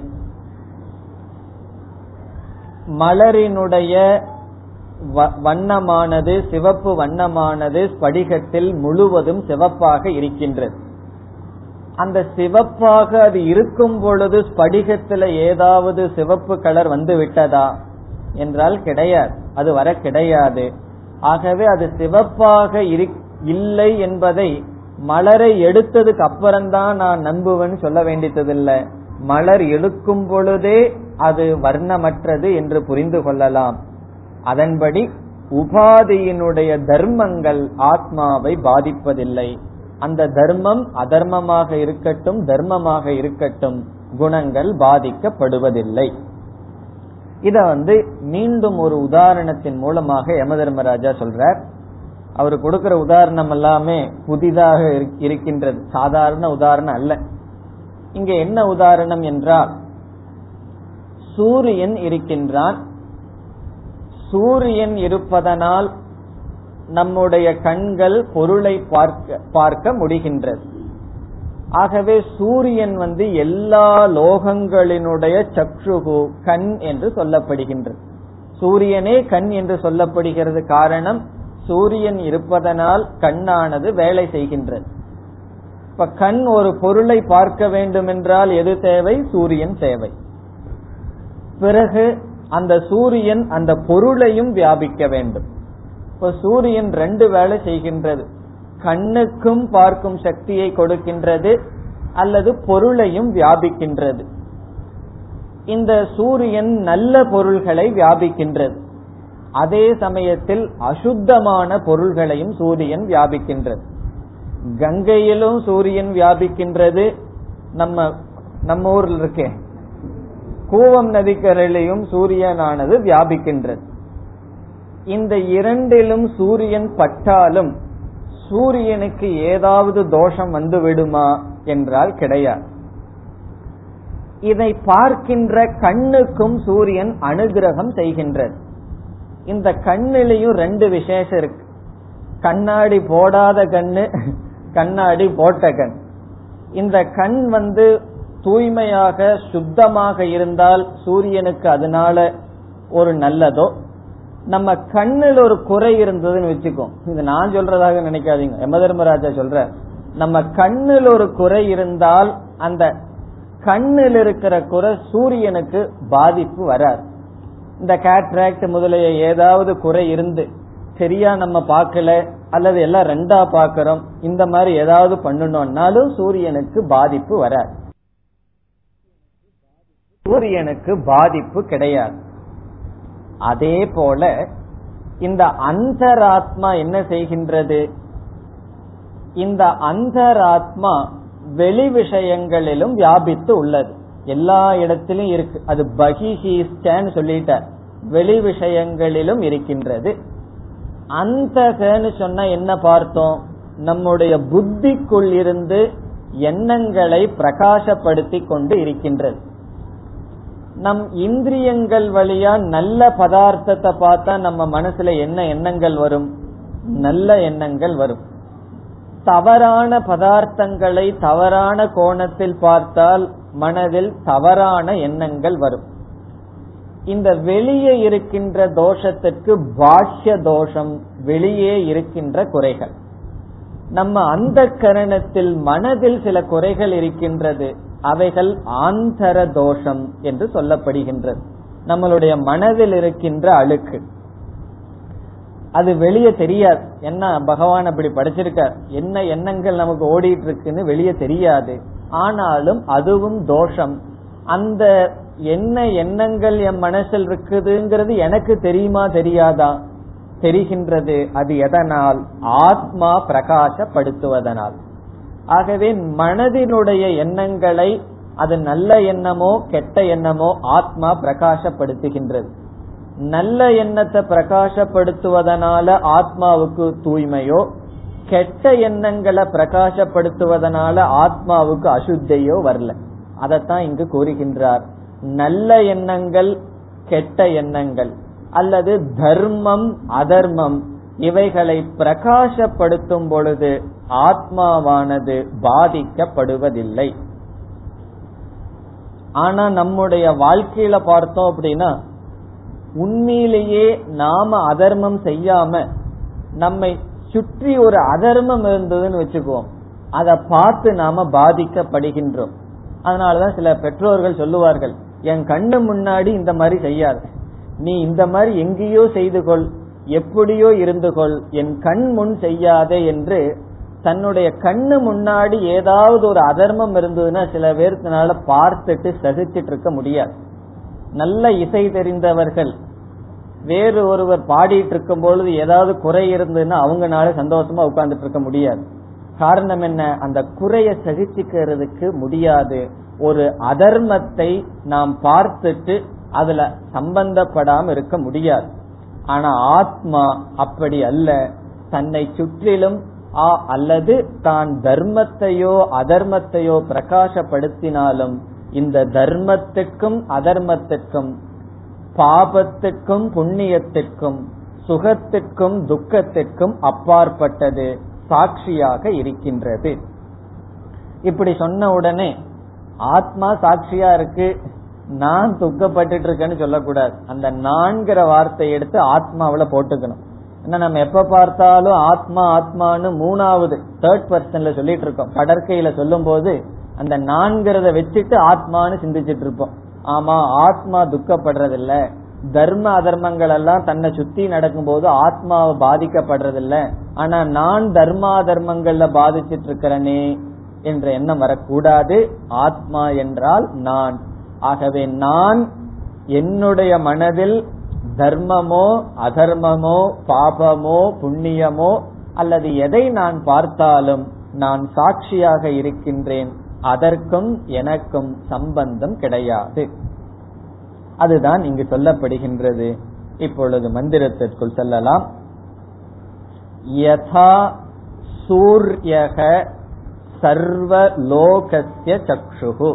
மலரினுடைய வண்ணமானது சிவப்பு வண்ணமானது ஸ்படிகத்தில் முழுவதும் சிவப்பாக இருக்கின்றது. அந்த சிவப்பாக அது இருக்கும் பொழுது ஸ்படிகத்துல ஏதாவது சிவப்பு கலர் வந்து விட்டதா? என்றால் கிடையாது. அது வர கிடையாது. ஆகவே அது சிவப்பாக இல்லை என்பதை மலரை எடுத்ததுக்கு அப்புறம்தான் நான் நம்புவேன்னு சொல்ல வேண்டியதில்லை. மலர் எடுக்கும் பொழுதே அது வர்ணமற்றது என்று புரிந்து கொள்ளலாம். அதன்படி உபாதியினுடைய தர்மங்கள் ஆத்மாவை பாதிப்பதில்லை. அந்த தர்மம் அதர்மமாக இருக்கட்டும் தர்மமாக இருக்கட்டும் குணங்கள் பாதிக்கப்படுவதில்லை. இத வந்து மீண்டும் ஒரு உதாரணத்தின் மூலமாக யம தர்மராஜா சொல்றார். அவர் கொடுக்கிற உதாரணம் எல்லாமே புதிதாக இருக்கின்றது. சாதாரண உதாரணம் அல்ல. இங்க என்ன உதாரணம் என்றால் சூரியன் இருக்கின்றான். சூரியன் இருப்பதனால் நம்முடைய கண்கள் பொருளை பார்க்க பார்க்க முடிகின்றது. ஆகவே சூரியன் வந்து எல்லா லோகங்களினுடைய சக்ஷுகு கண் என்று சொல்லப்படுகின்றது. சூரியனே கண் என்று சொல்லப்படுகிறது காரணம் சூரியன் இருப்பதனால் கண்ணானது வேலை செய்கின்றது. இப்ப கண் ஒரு பொருளை பார்க்க வேண்டும் என்றால் எது தேவை? சூரியன் தேவை. பிறகு அந்த சூரியன் அந்த பொருளையும் வியாபிக்க வேண்டும். இப்ப சூரியன் ரெண்டு வேலை செய்கின்றது. கண்ணுக்கும் பார்க்கும் சக்தியை கொடுக்கின்றது அல்லது பொருளையும் வியாபிக்கின்றது. இந்த சூரியன் நல்ல பொருள்களை வியாபிக்கின்றது. அதே சமயத்தில் அசுத்தமான பொருள்களையும் சூரியன் வியாபிக்கின்றது. கங்கையிலும் சூரியன் வியாபிக்கின்றது. நம்ம நம்ம ஊர்ல இருக்கே. கூவம் நதிக்கரையிலையும் சூரியனானது வியாபிக்கின்றது. இந்த இரண்டிலும் சூரியன் பட்டாலும் சூரியனுக்கு ஏதாவது தோஷம் வந்து விடுமா என்றால் கிடையாது. இதை பார்க்கின்ற கண்ணுக்கும் சூரியன் அனுகிரகம் செய்கின்றது. இந்த கண்ணிலையும் ரெண்டு விசேஷம் இருக்கு. கண்ணாடி போடாத கண்ணு கண்ணாடி போட்ட கண். இந்த கண் வந்து தூய்மையாக சுத்தமாக இருந்தால் சூரியனுக்கு அதனால ஒரு நல்லதோ நம்ம கண்ணில் ஒரு குறை இருந்ததுன்னு வச்சுக்கோம் இது நான் சொல்றதாக நினைக்காதீங்க. யம தர்மராஜா சொல்ற நம்ம கண்ணில் ஒரு குறை இருந்தால் அந்த கண்ணில் இருக்கிற குறை சூரியனுக்கு பாதிப்பு வராது. இந்த கேட்ராக்ட் முதலிய ஏதாவது குறை இருந்து சரியா நம்ம பார்க்கல அல்லது எல்லாம் ரெண்டா பாக்கிறோம் இந்த மாதிரி ஏதாவது பண்ணணும்னாலும் சூரியனுக்கு பாதிப்பு வராது. சூரியனுக்கு பாதிப்பு கிடையாது. அதே போல இந்த அந்தராத்மா என்ன செய்கின்றது? இந்த அந்தராத்மா வெளி விஷயங்களிலும் வியாபித்து உள்ளது. எல்லா இடத்திலும் இருக்கு. அது பகிஹீஸ்டன்னு சொல்லிட்டார் வெளி விஷயங்களிலும் இருக்கின்றது. அந்தகன்னு சொன்னா என்ன பார்த்தோம்? நம்முடைய புத்திக்குள் இருந்து எண்ணங்களை பிரகாசப்படுத்தி கொண்டு இருக்கின்றது. நம் இந்திரியங்கள் வழியா நல்ல பதார்த்தத்தை பார்த்தா நம்ம மனசுல என்ன எண்ணங்கள் வரும்? நல்ல எண்ணங்கள் வரும். தவறான பதார்த்தங்களை தவறான கோணத்தில் பார்த்தால் மனதில் தவறான எண்ணங்கள் வரும். இந்த வெளியே இருக்கின்ற தோஷத்திற்கு பாஷ்ய தோஷம் வெளியே இருக்கின்ற குறைகள். நம்ம அந்த கரணத்தில் மனதில் சில குறைகள் இருக்கின்றது. அவைகள் ஆந்தர தோஷம் என்று சொல்லப்படுகின்றது நம்மளுடைய மனதில் இருக்கின்ற அழுக்கு. அது வெளியே தெரியாது. என்ன பகவான் அப்படி படைச்சிருக்கார்? என்ன எண்ணங்கள் நமக்கு ஓடிட்டு இருக்குன்னு வெளியே தெரியாது. ஆனாலும் அதுவும் தோஷம். அந்த என்ன எண்ணங்கள் என் மனசில் இருக்குதுங்கிறது எனக்கு தெரியுமா தெரியாதா? தெரிகின்றது. அது எதனால்? ஆத்மா பிரகாசப்படுத்துவதனால். ஆகவே மனதினுடைய எண்ணங்களை அது நல்ல எண்ணமோ கெட்ட எண்ணமோ ஆத்மா பிரகாசப்படுத்துகின்றது. நல்ல எண்ணத்தை பிரகாசப்படுத்துவதனால ஆத்மாவுக்கு தூய்மையோ கெட்ட எண்ணங்களை பிரகாசப்படுத்துவதனால ஆத்மாவுக்கு அசுத்தையோ வரல. அதத்தான் இங்கு கூறுகின்றார். நல்ல எண்ணங்கள் கெட்ட எண்ணங்கள் அல்லது தர்மம் அதர்மம் இவைகளை பிரகாசப்படுத்தும் பொழுது ஆத்மாவானது பாதிக்கப்படுவதில்லை. ஆனா நம்முடைய வாழ்க்கையில பார்த்தோம் அப்படின்னா உண்மையிலேயே நாம அதர்மம் செய்யாம நம்மை சுற்றி ஒரு அதர்மம் இருந்ததுன்னு வச்சுக்குவோம். அதை பார்த்து நாம பாதிக்கப்படுகின்றோம். அதனாலதான் சில பெற்றோர்கள் சொல்லுவார்கள் என் கண்ணு முன்னாடி இந்த மாதிரி செய்யாது. நீ இந்த மாதிரி எங்கேயோ செய்து கொள் எப்படியோ இருந்து கொள். என் கண் முன் செய்யாதே என்று தன்னுடைய கண்ணு முன்னாடி ஏதாவது ஒரு அதர்மம் இருந்ததுன்னா சில பேர்த்தினால பார்த்துட்டு சகிச்சிட்டு இருக்க முடியாது. நல்ல இசை தெரிந்தவர்கள் வேறு ஒருவர் பாடிட்டு இருக்கும் பொழுது ஏதாவது குறை இருந்ததுன்னா அவங்கனால சந்தோஷமா உட்கார்ந்துட்டு இருக்க முடியாது. காரணம் என்ன? அந்த குறைய சகிச்சுக்கிறதுக்கு முடியாது. ஒரு அதர்மத்தை நாம் பார்த்துட்டு அதுல சம்பந்தப்படாம இருக்க முடியாது. ஆனா ஆத்மா அப்படி அல்ல. தன்னை சுற்றிலும் அல்லது தான் தர்மத்தையோ அதர்மத்தையோ பிரகாசப்படுத்தினாலும் இந்த தர்மத்துக்கும் அதர்மத்துக்கும் பாபத்துக்கும் புண்ணியத்துக்கும் சுகத்துக்கும் துக்கத்துக்கும் அப்பாற்பட்டது சாட்சியாக இருக்கின்றது. இப்படி சொன்ன உடனே ஆத்மா சாட்சியா இருக்கு நான் துக்கப்பட்டு இருக்கேன்னு சொல்லக்கூடாது. அந்த நான்கிற வார்த்தை எடுத்து ஆத்மாவில போட்டுக்கணும். நம்ம எப்ப பார்த்தாலும் ஆத்மா ஆத்மான்னு மூணாவது தேர்ட் பர்சன்ல சொல்லிட்டு இருக்கோம் கடற்கையில சொல்லும் போது அந்த நான்கிறத வச்சுட்டு ஆத்மான்னு சிந்திச்சிட்டு இருப்போம் ஆமா ஆத்மா துக்கப்படுறதில்ல. தர்ம அதர்மங்கள் எல்லாம் தன்னை சுத்தி நடக்கும்போது ஆத்மாவை பாதிக்கப்படுறதில்ல. ஆனா நான் தர்மா தர்மங்கள்ல பாதிச்சிட்டு இருக்கிறனே என்ற எண்ணம் வரக்கூடாது. ஆத்மா என்றால் நான். ஆகவே நான் என்னுடைய மனதில் தர்மமோ அதர்மமோ பாபமோ புண்ணியமோ அல்லது எதை நான் பார்த்தாலும் நான் சாட்சியாக இருக்கின்றேன் அதற்கும் எனக்கும் சம்பந்தம் கிடையாது. அதுதான் இங்கு சொல்லப்படுகின்றது. இப்பொழுது மந்திரத்திற்குள் செல்லலாம். யதா சூரியக சர்வ லோகஸ்ய சக்ஷுகு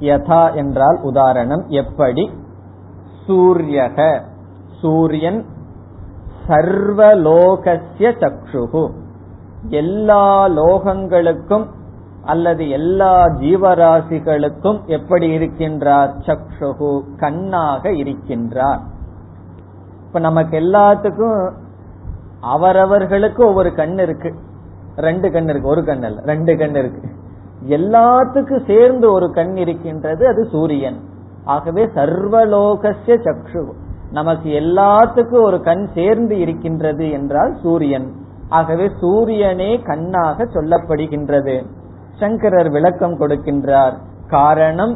யதா என்றால் உதாரணம் எப்படி? சூரியக. சூரியன் சர்வலோகசிய சக்ஷுகு எல்லா லோகங்களுக்கும் அல்லது எல்லா ஜீவராசிகளுக்கும் எப்படி இருக்கின்றார்? சக்ஷுகு கண்ணாக இருக்கின்றார். இப்ப நமக்கு எல்லாத்துக்கும் அவரவர்களுக்கு ஒவ்வொரு கண் இருக்கு. ரெண்டு கண் இருக்கு ஒரு கண் அல்ல ரெண்டு கண் இருக்கு. எல்லாத்துக்கும் சேர்ந்து ஒரு கண் இருக்கின்றது அது சூரியன். ஆகவே சர்வலோகசிய சக்ஷு. நமக்கு எல்லாத்துக்கும் ஒரு கண் சேர்ந்து இருக்கின்றது என்றால் சூரியன். ஆகவே சூரியனே கண்ணாக சொல்லப்படுகின்றது. சங்கரர் விளக்கம் கொடுக்கின்றார். காரணம்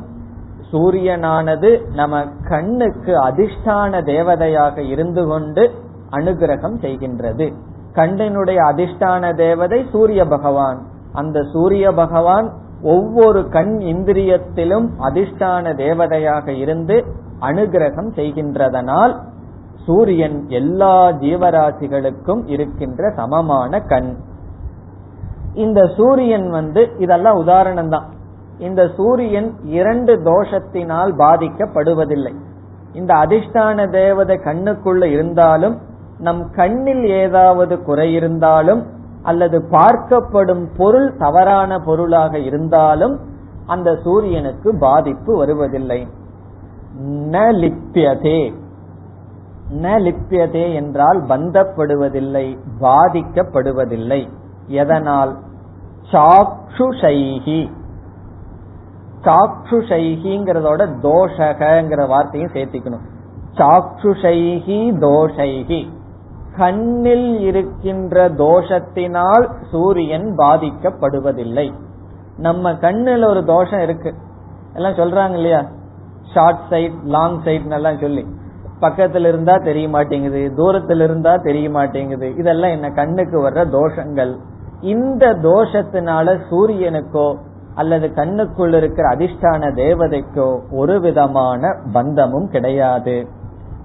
சூரியனானது நம்ம கண்ணுக்கு அதிஷ்டான தேவதையாக இருந்து கொண்டு அனுகிரகம் செய்கின்றது. கண்ணினுடைய அதிஷ்டான தேவதை சூரிய பகவான். அந்த சூரிய பகவான் ஒவ்வொரு கண் இந்திரியத்திலும் அதிஷ்டான தேவதையாக இருந்து அனுகிரகம் செய்கின்றதனால் சூரியன் எல்லா ஜீவராசிகளுக்கும் இருக்கின்ற சமமான கண். இந்த சூரியன் வந்து இதெல்லாம் உதாரணம் தான் இந்த சூரியன் இரண்டு தோஷத்தினால் பாதிக்கப்படுவதில்லை. இந்த அதிஷ்டான தேவதை கண்ணுக்குள்ள இருந்தாலும் நம் கண்ணில் ஏதாவது குறை இருந்தாலும் அல்லது பார்க்கப்படும் பொருள் தவறான பொருளாக இருந்தாலும் அந்த சூரியனுக்கு பாதிப்பு வருவதில்லை. ந லிப்பியதே ந என்றால் பந்தப்படுவதில்லை பாதிக்கப்படுவதில்லை. எதனால்? சாக்ஷுஷைகி சாக்ஷுஷைகிங்கிறதோட தோஷகங்கிற வார்த்தையும் சேர்த்திக்கணும். சாக்ஷுஷைகி தோஷைகி கண்ணில் இருக்கின்ற தோஷத்தினால் சூரியன் பாதிக்கப்படுவதில்லை. நம்ம கண்ணில் ஒரு தோஷம் இருக்கு. எல்லாம் சொல்றாங்க இல்லையா? ஷார்ட் சைட் லாங் சைட் எல்லாம் சொல்லி. பக்கத்துல இருந்தா தெரிய மாட்டேங்குது தூரத்துல இருந்தா தெரிய மாட்டேங்குது. இதெல்லாம் என்ன கண்ணுக்கு வர்ற தோஷங்கள். இந்த தோஷத்தினால சூரியனுக்கோ அல்லது கண்ணுக்குள் இருக்கிற அதிஷ்டான தேவதைக்கோ ஒரு விதமான பந்தமும் கிடையாது.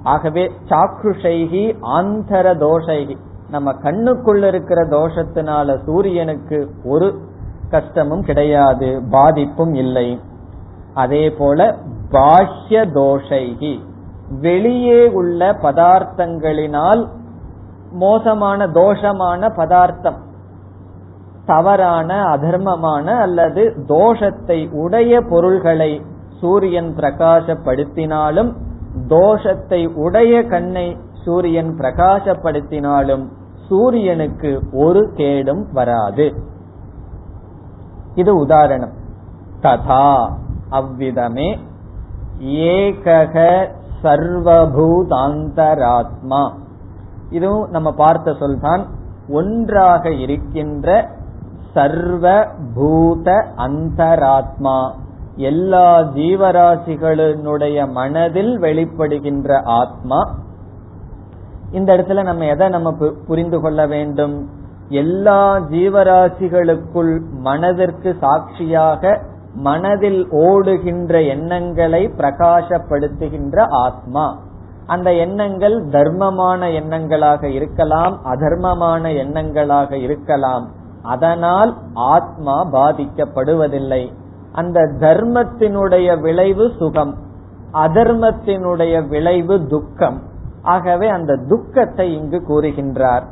ஆகவே சாக்ருஷைகி ஆந்தர தோஷைகி நம்ம கண்ணுக்குள்ள இருக்கிற தோஷத்தினால சூரியனுக்கு ஒரு கஷ்டமும் கிடையாது பாதிப்பும் இல்லை. அதே போல பாஹ்ய தோஷைகி. வெளியே உள்ள பதார்த்தங்களினால் மோசமான தோஷமான பதார்த்தம். தவறான அதர்மமான அல்லது தோஷத்தை உடைய பொருள்களை சூரியன் பிரகாசப்படுத்தினாலும் தோஷத்தை உடைய கண்ணை சூரியன் பிரகாசப்படுத்தினாலும் சூரியனுக்கு ஒரு கேடும் வராது. இது உதாரணம். ததா அவ்விதமே ஏகக சர்வபூதாந்தராத்மா. இதுவும் நம்ம பார்த்த சொல்தான் ஒன்றாக இருக்கின்ற சர்வ பூத அந்தராத்மா. எல்லா ஜீவராசிகளினுடைய மனதில் வெளிப்படுகின்ற ஆத்மா. இந்த இடத்துல நம்ம எதை நம்ம புரிந்து கொள்ள வேண்டும்? எல்லா ஜீவராசிகளுக்குள் மனதிற்கு சாட்சியாக மனதில் ஓடுகின்ற எண்ணங்களை பிரகாசப்படுத்துகின்ற ஆத்மா. அந்த எண்ணங்கள் தர்மமான எண்ணங்களாக இருக்கலாம் அதர்மமான எண்ணங்களாக இருக்கலாம். அதனால் ஆத்மா பாதிக்கப்படுவதில்லை. அந்த தர்மத்தினுடைய விளைவு சுகம் அதர்மத்தினுடைய விளைவு துக்கம். ஆகவே அந்த துக்கத்தை இங்கு கூறுகின்றார்.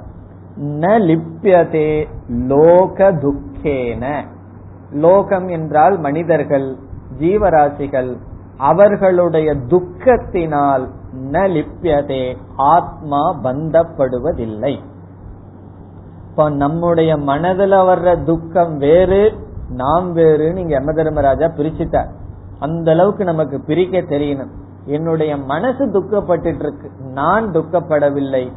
ந லிப்பியதே லோக துக்கேன. லோகம் என்றால் மனிதர்கள் ஜீவராசிகள் அவர்களுடைய துக்கத்தினால் ந லிப்பியதே ஆத்மா பந்தப்படுவதில்லை. இப்ப நம்முடைய மனதில் வர்ற துக்கம் வேறு நாம் வேறு இங்க யம தர்மராஜா பிரிச்சுட்டார் அந்த அளவுக்கு நமக்கு பிரிக்க தெரியணும். என்னுடைய மனசு துக்கப்பட்டு இருக்கு நான் துக்கப்படவில்லை.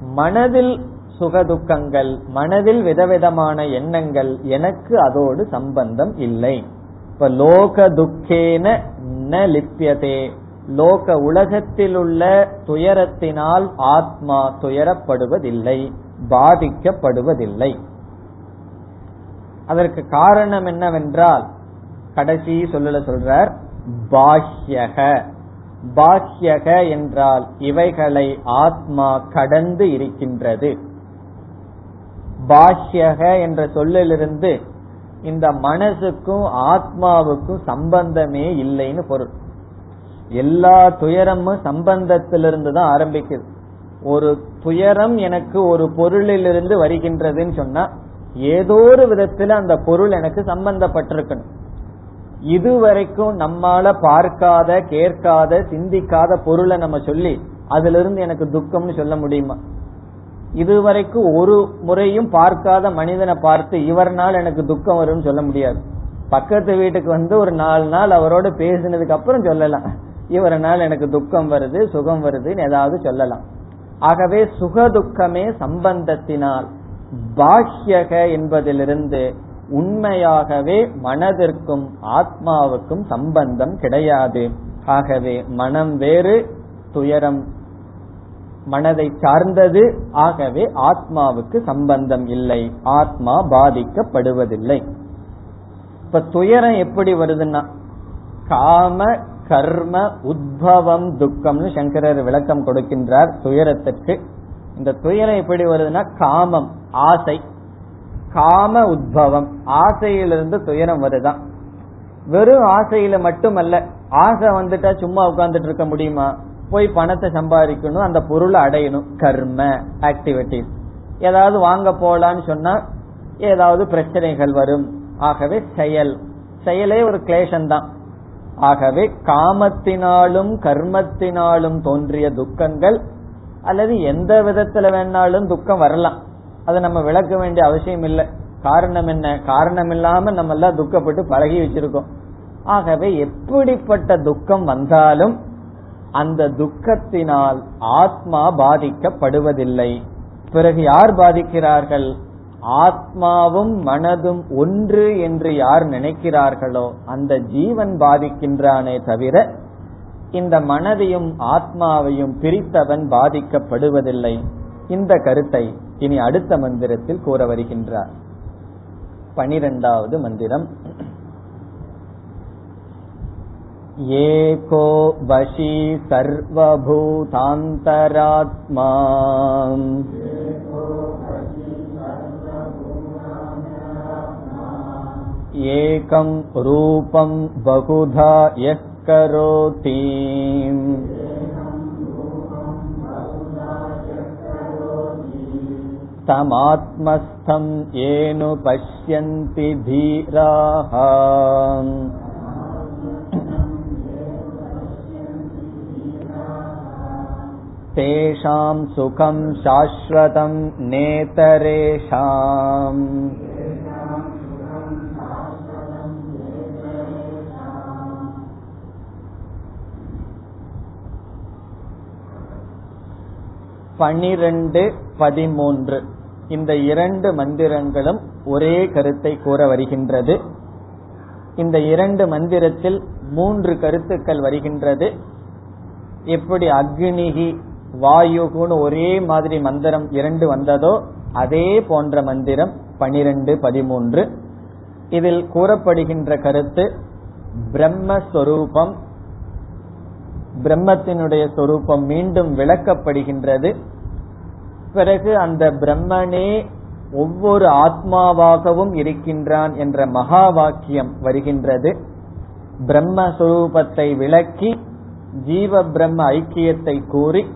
மனதில் சுகதுக்கங்கள் மனதில் விதவிதமான எண்ணங்கள் எனக்கு அதோடு சம்பந்தம் இல்லை. இப்ப லோக துக்கேன ந லிப்பியதே லோக உலகத்தில் உள்ள துயரத்தினால் ஆத்மா துயரப்படுவதில்லை பாதிக்கப்படுவதில்லை. அதற்கு காரணம் என்னவென்றால் கடைசி சொல்லல சொல்றார் பாஹ்யக. பாஹ்யக என்றால் இவைகளை ஆத்மா கடந்து இருக்கின்றது. பாஹ்யக என்ற சொல்லிலிருந்து இந்த மனசுக்கும் ஆத்மாவுக்கும் சம்பந்தமே இல்லைன்னு பொருள். எல்லா துயரமும் சம்பந்தத்திலிருந்து தான் ஆரம்பிக்குது. ஒரு துயரம் எனக்கு ஒரு பொருளிலிருந்து வருகின்றதுன்னு சொன்னா ஏதோ ஒரு விதத்துல அந்த பொருள் எனக்கு சம்பந்தப்பட்டிருக்கணும். இதுவரைக்கும் நம்மால பார்க்காத கேட்காத சிந்திக்காத பொருளை நம்ம சொல்லி அதுல இருந்து எனக்கு துக்கம்னு சொல்ல முடியுமா? இதுவரைக்கும் ஒரு முறையும் பார்க்காத மனிதனை பார்த்து இவர்னால் எனக்கு துக்கம் வரும்னு சொல்ல முடியாது. பக்கத்து வீட்டுக்கு வந்து ஒரு நாலு நாள் அவரோட பேசினதுக்கு அப்புறம் சொல்லலாம். இவரனால் எனக்கு துக்கம் வருது சுகம் வருதுன்னு ஏதாவது சொல்லலாம். ஆகவே சுக துக்கமே சம்பந்தத்தினால் பாஹ்யக என்பதிலிருந்து உண்மையாகவே மனதிற்கும் ஆத்மாவுக்கும் சம்பந்தம் கிடையாது. ஆகவே மனம் வேறு துயரம் மனதை சார்ந்தது. ஆகவே ஆத்மாவுக்கு சம்பந்தம் இல்லை. ஆத்மா பாதிக்கப்படுவதில்லை. இப்ப துயரம் எப்படி வருதுன்னா காம கர்ம உத்பவம் துக்கம்னு சங்கரர் விளக்கம் கொடுக்கின்றார் துயரத்திற்கு இந்த துயரம் எப்படி வருதுன்னா காமம் ஆசை. காம உத்பவம். ஆசையிலிருந்து துயரம் வருதான் வெறும் ஆசையில மட்டுமல்ல ஆசை வந்துட்டா சும்மா உட்கார்ந்துட்டு இருக்க முடியுமா? போய் பணத்தை சம்பாதிக்கணும் அந்த பொருளை அடையணும். கர்ம ஆக்டிவிட்டிஸ் ஏதாவது வாங்க போலான்னு சொன்னா ஏதாவது பிரச்சனைகள் வரும். ஆகவே செயல். செயலே ஒரு கிளேஷன் தான் ஆகவே காமத்தினாலும் கர்மத்தினாலும் தோன்றிய துக்கங்கள் அல்லது எந்த விதத்துல வேணாலும் துக்கம் வரலாம். அதை நம்ம விளக்க வேண்டிய அவசியம் இல்லை. காரணம் என்ன? காரணம் இல்லாம நம்ம எல்லாம் துக்கப்பட்டு பழகி வச்சிருக்கோம். ஆகவே எப்படிப்பட்ட துக்கம் வந்தாலும் அந்த துக்கத்தினால் ஆத்மா பாதிக்கப்படுவதில்லை. பிறகு யார் பாதிக்கிறார்கள்? ஆத்மாவும் மனதும் ஒன்று என்று யார் நினைக்கிறார்களோ அந்த ஜீவன் பாதிக்கின்றானே தவிர இந்த மனதையும் ஆத்மாவையும் பிரித்தவன் பாதிக்கப்படுவதில்லை இந்த கருத்தை இனி அடுத்த மந்திரத்தில் கூற வருகின்றார் பனிரெண்டாவது மந்திரம் एको वशी सर्वभूतान्तरात्मा एकं रूपं बहुधा यः करोति। तमात्मस्थं येनु पश्यन्ति धीराः। तेषां सुखं शाश्वतं नेतरेषाम् பனிரெண்டு பதிமூன்று. இந்த இரண்டு மந்திரங்களும் ஒரே கருத்தை கூற வருகின்றது. இந்த இரண்டு மந்திரத்தில் மூன்று கருத்துக்கள் வருகின்றது. எப்படி அக்னிகி வாயுகுன்னு ஒரே மாதிரி மந்திரம் இரண்டு வந்ததோ அதே போன்ற மந்திரம் பனிரெண்டு பதிமூன்று. இதில் கூறப்படுகின்ற கருத்து பிரம்மஸ்வரூபம் பிரம்மத்தினுடைய சொரூபம் மீண்டும் விளக்கப்படுகின்றது. பிறகு அந்த பிரம்மனே ஒவ்வொரு ஆத்மாவாகவும் இருக்கின்றான் என்ற மகா வாக்கியம் வருகின்றது. பிரம்மஸ்வரூபத்தை விளக்கி ஜீவ பிரம்ம ஐக்கியத்தை கூறி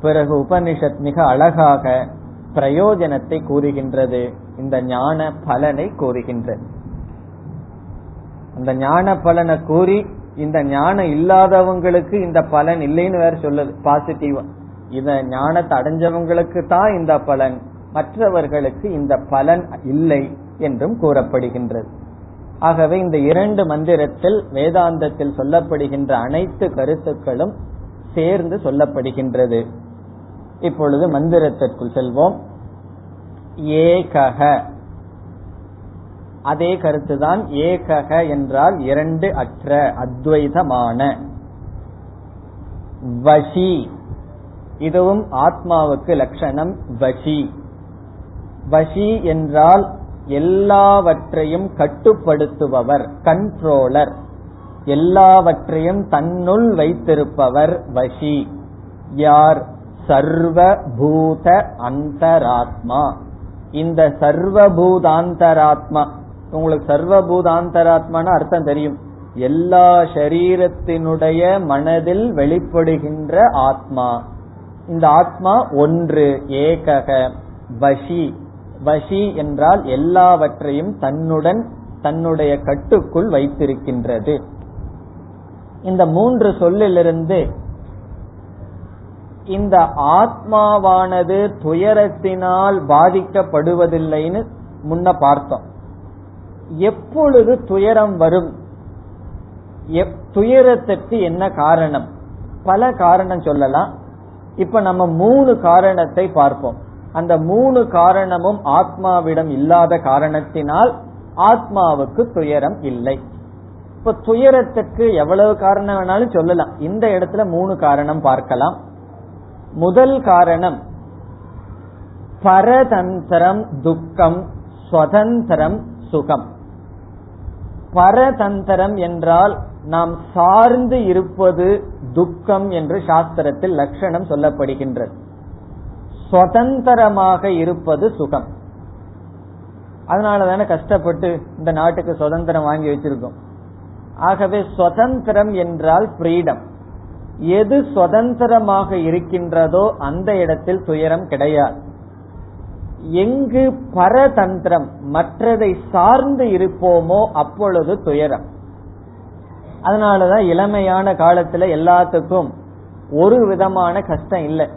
பிறகு உபனிஷத் மிக அழகாக பிரயோஜனத்தை கூறுகின்றது. இந்த ஞான பலனை கூறுகின்றது. அந்த ஞான பலனை கூறி இந்த ஞானம் இல்லாதவங்களுக்கு இந்த பலன் இல்லைன்னு வேற சொல்லுது பாசிட்டிவா இந்த ஞானத்தை அடைஞ்சவங்களுக்கு தான் இந்த பலன் மற்றவர்களுக்கு இந்த பலன் இல்லை என்றும் கூறப்படுகின்றது. ஆகவே இந்த இரண்டு மந்திரத்தில் வேதாந்தத்தில் சொல்லப்படுகின்ற அனைத்து கருத்துக்களும் சேர்ந்து சொல்லப்படுகின்றது. இப்பொழுது மந்திரத்திற்குள் செல்வோம். ஏகக அதே கருத்துதான் ஏகக என்றால் இரண்டு அற்ற அத்வைதமான. வஷி. இதுவும் ஆத்மாவுக்கு லட்சணம் வஷி. வஷி என்றால் எல்லாவற்றையும் கட்டுப்படுத்துபவர் கண்ட்ரோலர் எல்லாவற்றையும் தன்னுள் வைத்திருப்பவர் வஷி. யார்? சர்வபூத அந்தராத்மா. இந்த சர்வபூதாந்தராத்மா உங்களுக்கு சர்வபூதாந்தராத்மான அர்த்தம் தெரியும். எல்லா சரீரத்தினுடைய மனதில் வெளிப்படுகின்ற ஆத்மா. இந்த ஆத்மா ஒன்று ஏகக வஷி. வஷி என்றால் எல்லாவற்றையும் தன்னுடன் தன்னுடைய கட்டுக்குள் வைத்திருக்கின்றது. இந்த மூன்று சொல்லிலிருந்து இந்த ஆத்மாவானது துயரத்தினால் பாதிக்கப்படுவதில்லைன்னு முன்ன பார்த்தோம். எப்பொழுது துயரம் வரும்? துயரத்திற்கு என்ன காரணம்? பல காரணம் சொல்லலாம். இப்ப நம்ம மூணு காரணத்தை பார்ப்போம். அந்த மூணு காரணமும் ஆத்மாவிடம் இல்லாத காரணத்தினால் ஆத்மாவுக்கு துயரம் இல்லை. இப்ப துயரத்துக்கு எவ்வளவு காரணம் வேணாலும் சொல்லலாம். இந்த இடத்துல மூணு காரணம் பார்க்கலாம். முதல் காரணம் பரதந்திரம் துக்கம் சுதந்திரம் சுகம். பரதந்திரம் என்றால் நாம் சார்ந்து இருப்பது துக்கம் என்று சாஸ்திரத்தில் லட்சணம் சொல்லப்படுகின்றது. சுதந்திரமாக இருப்பது சுகம். அதனால தானே கஷ்டப்பட்டு இந்த நாட்டுக்கு சுதந்திரம் வாங்கி வச்சிருக்கோம். ஆகவே சுதந்திரம் என்றால் ஃப்ரீடம். எது சுதந்திரமாக இருக்கின்றதோ அந்த இடத்தில் துயரம் கிடையாது. எங்கு பரதந்திரம் மற்றதை சார்ந்து இருப்போமோ அப்பொழுது துயரம். அதனாலதான் இளமையான காலத்துல எல்லாத்துக்கும் ஒரு விதமான கஷ்டம் இல்லை.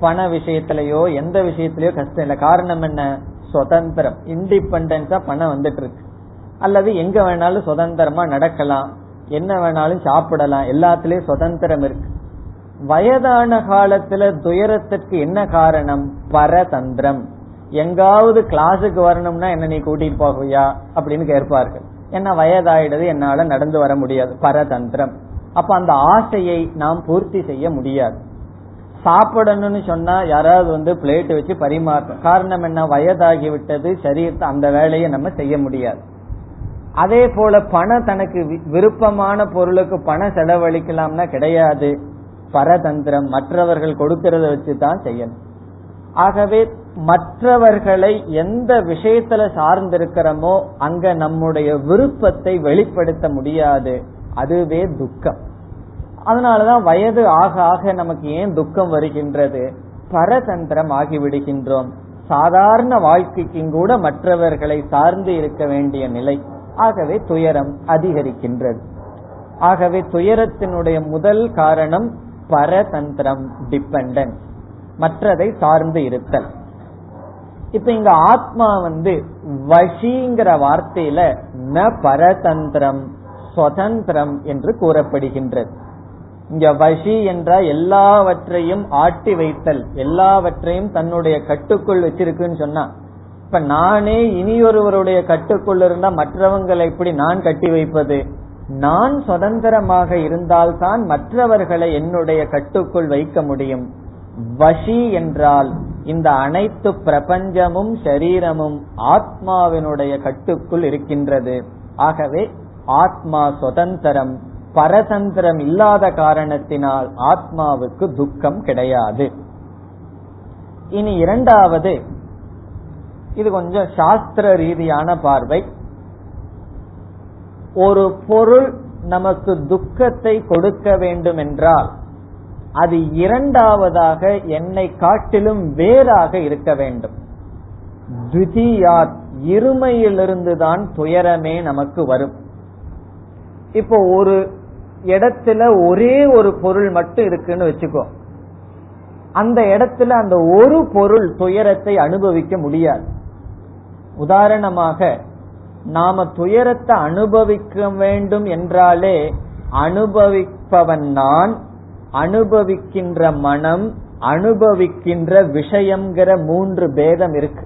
பண விஷயத்திலயோ எந்த விஷயத்திலயோ கஷ்டம் இல்லை. காரணம் என்ன? சுதந்திரம். இண்டிபெண்டன்ஸா பணம் வந்துட்டு இருக்கு. அல்லது எங்க வேணாலும் சுதந்திரமா நடக்கலாம். என்ன வேணாலும் சாப்பிடலாம். எல்லாத்திலயும் சுதந்திரம் இருக்கு. வயதான காலத்துல துயரத்திற்கு என்ன காரணம்? பரதந்திரம். எங்காவது கிளாஸுக்கு வரணும்னா என்ன நீ கூட்டிட்டு போகையா? அப்படின்னு கேட்பார்கள். என்ன வயதாயிடுது என்னால நடந்து வர முடியாது. பரதந்திரம். அப்ப அந்த ஆசையை நாம் பூர்த்தி செய்ய முடியாது. சாப்பிடணும்னு சொன்னா யாராவது வந்து பிளேட் வச்சு பரிமாறும். காரணம் என்ன? வயதாகி விட்டது சரீரத்தை அந்த வேலையை நம்ம செய்ய முடியாது. அதே போல பணம் தனக்கு விருப்பமான பொருளுக்கு பணம் செலவழிக்கலாம்னா கிடையாது. பரதந்திரம் மற்றவர்கள் கொடுக்கறத வச்சு தான் செய்யணும். ஆகவே மற்றவர்களை எந்த விஷயத்துல சார்ந்திருக்கிறோமோ அங்க நம்முடைய விருப்பத்தை வெளிப்படுத்த முடியாது. அதுவே துக்கம். அதனாலதான் வயது ஆக ஆக நமக்கு ஏன் துக்கம் வருகின்றது? பரதந்திரம் ஆகிவிடுகின்றோம். சாதாரண வாழ்க்கைக்கும் கூட மற்றவர்களை சார்ந்து இருக்க வேண்டிய நிலை. ஆகவே துயரம் அதிகரிக்கின்றது. ஆகவே துயரத்தினுடைய முதல் காரணம் பரதந்திரம் டிபெண்டன்ஸ் மற்றதை சார்ந்து இருத்தல். இப்ப இங்க ஆத்மா வந்து வஷிங்கிற வார்த்தையில ந பரதந்திரம் சுதந்திரம் என்று கூறப்படுகின்றது. இங்க வஷி என்றால் எல்லாவற்றையும் ஆட்டி வைத்தல் எல்லாவற்றையும் தன்னுடைய கட்டுக்குள் வச்சிருக்குன்னு சொன்னா இப்ப நானே இனியொருவருடைய கட்டுக்குள் இருந்தா மற்றவங்களை எப்படி நான் கட்டி வைப்பது? நான் சுதந்திரமாக இருந்தால்தான் மற்றவர்களை என்னுடைய கட்டுக்குள் வைக்க முடியும். வஷி என்றால் இந்த அனைத்து பிரபஞ்சமும் சரீரமும் ஆத்மாவினுடைய கட்டுக்குள் இருக்கின்றது. ஆகவே ஆத்மா சுதந்திரம் பரதந்திரம் இல்லாத காரணத்தினால் ஆத்மாவுக்கு துக்கம் கிடையாது. இனி இரண்டாவது இது கொஞ்சம் சாஸ்திர ரீதியான பார்வை. ஒரு பொருள் நமக்கு துக்கத்தை கொடுக்க வேண்டும் என்றால் அது இரண்டாவதாக என்னை காட்டிலும் வேறாக இருக்க வேண்டும். இருமையிலிருந்து தான் துயரமே நமக்கு வரும். இப்போ ஒரு இடத்துல ஒரே ஒரு பொருள் மட்டும் இருக்குன்னு வச்சுக்கோ. அந்த இடத்துல அந்த ஒரு பொருள் துயரத்தை அனுபவிக்க முடியாது. உதாரணமாக நாம துயரத்தை அனுபவிக்க வேண்டும் என்றாலே அனுபவிப்பவன் நான் அனுபவிக்கின்ற மனம் அனுபவிக்கின்ற விஷயம்ங்கிற மூன்று பேதம் இருக்கு.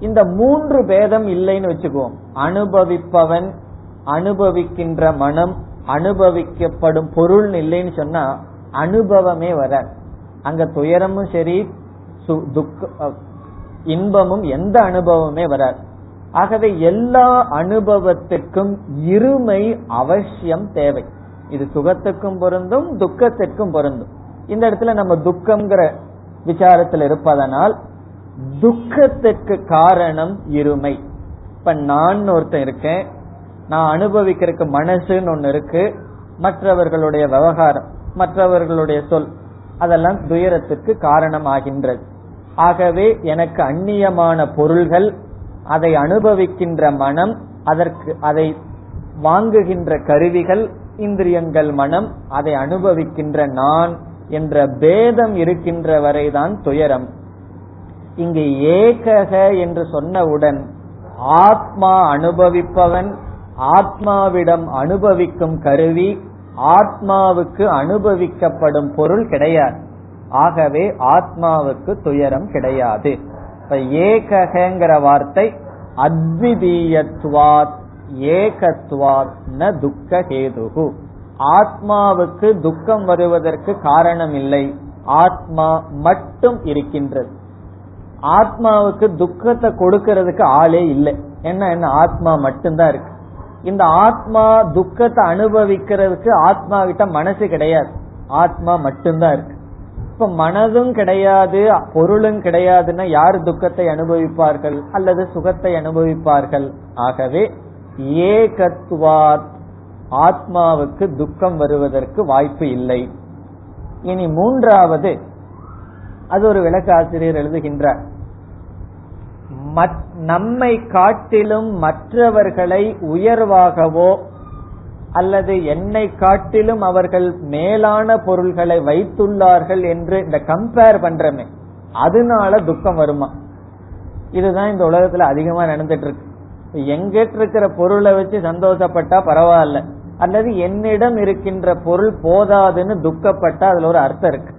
இந்த மூன்று பேதம் இல்லைன்னு வச்சுக்குவோம். அனுபவிப்பவன் அனுபவிக்கின்ற மனம் அனுபவிக்கப்படும் பொருள் இல்லைன்னு சொன்னா அனுபவமே வர அங்க துயரமும் சரி இன்பமும் எந்த அனுபவமே வராது. ஆகவே எல்லா அனுபவத்துக்கும் இருமை அவசியம் தேவை. இது சுகத்துக்கும் பொருந்தும் துக்கத்திற்கும் பொருந்தும். இந்த இடத்துல நம்ம துக்கம்ங்கிற விசாரத்தில் இருப்பதனால் துக்கத்திற்கு காரணம் இருமை. இப்ப நான் ஒருத்தன் இருக்கேன் நான் அனுபவிக்கிறதுக்கு மனசுன்னு ஒண்ணு இருக்கு மற்றவர்களுடைய விவகாரம் மற்றவர்களுடைய சொல் அதெல்லாம் துயரத்துக்கு காரணமாகின்றது. ஆகவே எனக்கு அந்நியமான பொருள்கள் அதை அனுபவிக்கின்ற மனம் அதற்கு அதை வாங்குகின்ற கருவிகள் இந்திரியங்கள் மனம் அதை அனுபவிக்கின்ற நான் என்ற பேதம் இருக்கின்ற வரைதான் துயரம். இங்கு ஏகக என்று சொன்னவுடன் ஆத்மா அனுபவிப்பவன் ஆத்மாவிடம் அனுபவிக்கும் கருவி ஆத்மாவுக்கு அனுபவிக்கப்படும் பொருள் கிடையாது. ஆகவே ஆத்மாவுக்கு துயரம் கிடையாது. இப்ப ஏகங்கிற வார்த்தை அத்விதீயத்துவாத் ஏகத்வாத் ந துக்க ஹேதுகு ஆத்மாவுக்கு துக்கம் வருவதற்கு காரணம் இல்லை ஆத்மா மட்டும் இருக்கின்றது. ஆத்மாவுக்கு துக்கத்தை கொடுக்கறதுக்கு ஆளே இல்லை. என்ன என்ன? ஆத்மா மட்டும்தான் இருக்கு. இந்த ஆத்மா துக்கத்தை அனுபவிக்கிறதுக்கு ஆத்மா கிட்ட மனசு கிடையாது. ஆத்மா மட்டும்தான் இருக்கு. இப்ப மனதும் கிடையாது பொருளும் கிடையாதுன்னா யார் துக்கத்தை அனுபவிப்பார்கள்? அல்லது சுகத்தை அனுபவிப்பார்கள்? ஆகவே ஏகத்வாத் ஆத்மாவுக்கு துக்கம் வருவதற்கு வாய்ப்பு இல்லை. இனி மூன்றாவது அது ஒரு விளக்க ஆசிரியர் எழுதுகின்றார் நம்மை காட்டிலும் மற்றவர்களை உயர்வாகவோ அல்லது என்னை காட்டிலும் அவர்கள் மேலான பொருள்களை வைத்துள்ளார்கள் என்று இந்த கம்பேர் பண்றமே அதனால துக்கம் வருமா? இதுதான் இந்த உலகத்துல அதிகமா நடந்துட்டு இருக்கு. எங்கிட்ட இருக்கிற பொருளை வச்சு சந்தோஷப்பட்டா பரவாயில்ல. அல்லது என்னிடம் இருக்கின்ற பொருள் போதாதுன்னு துக்கப்பட்டா அதுல ஒரு அர்த்தம் இருக்கு.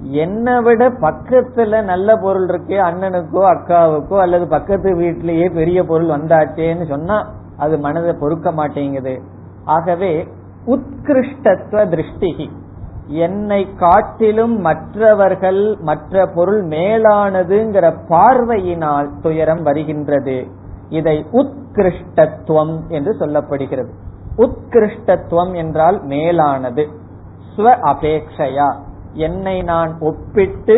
என்னை விட பக்கத்துல நல்ல பொருள் இருக்கே அண்ணனுக்கோ அக்காவுக்கோ அல்லது பக்கத்து வீட்டிலேயே பெரிய பொருள் வந்தாச்சேன்னு சொன்னா அது மனதை பொறுக்க மாட்டேங்குது. ஆகவே உத்கிருஷ்டத்துவ திருஷ்டிகி என்னை காட்டிலும் மற்றவர்கள் மற்ற பொருள் மேலானதுங்கிற பார்வையினால் துயரம் வருகின்றது. இதை உத்கிருஷ்டத்துவம் என்று சொல்லப்படுகிறது. உத்கிருஷ்டத்துவம் என்றால் மேலானது. ஸ்வ அபேக்ஷையா. என்னை நான் ஒப்பிட்டு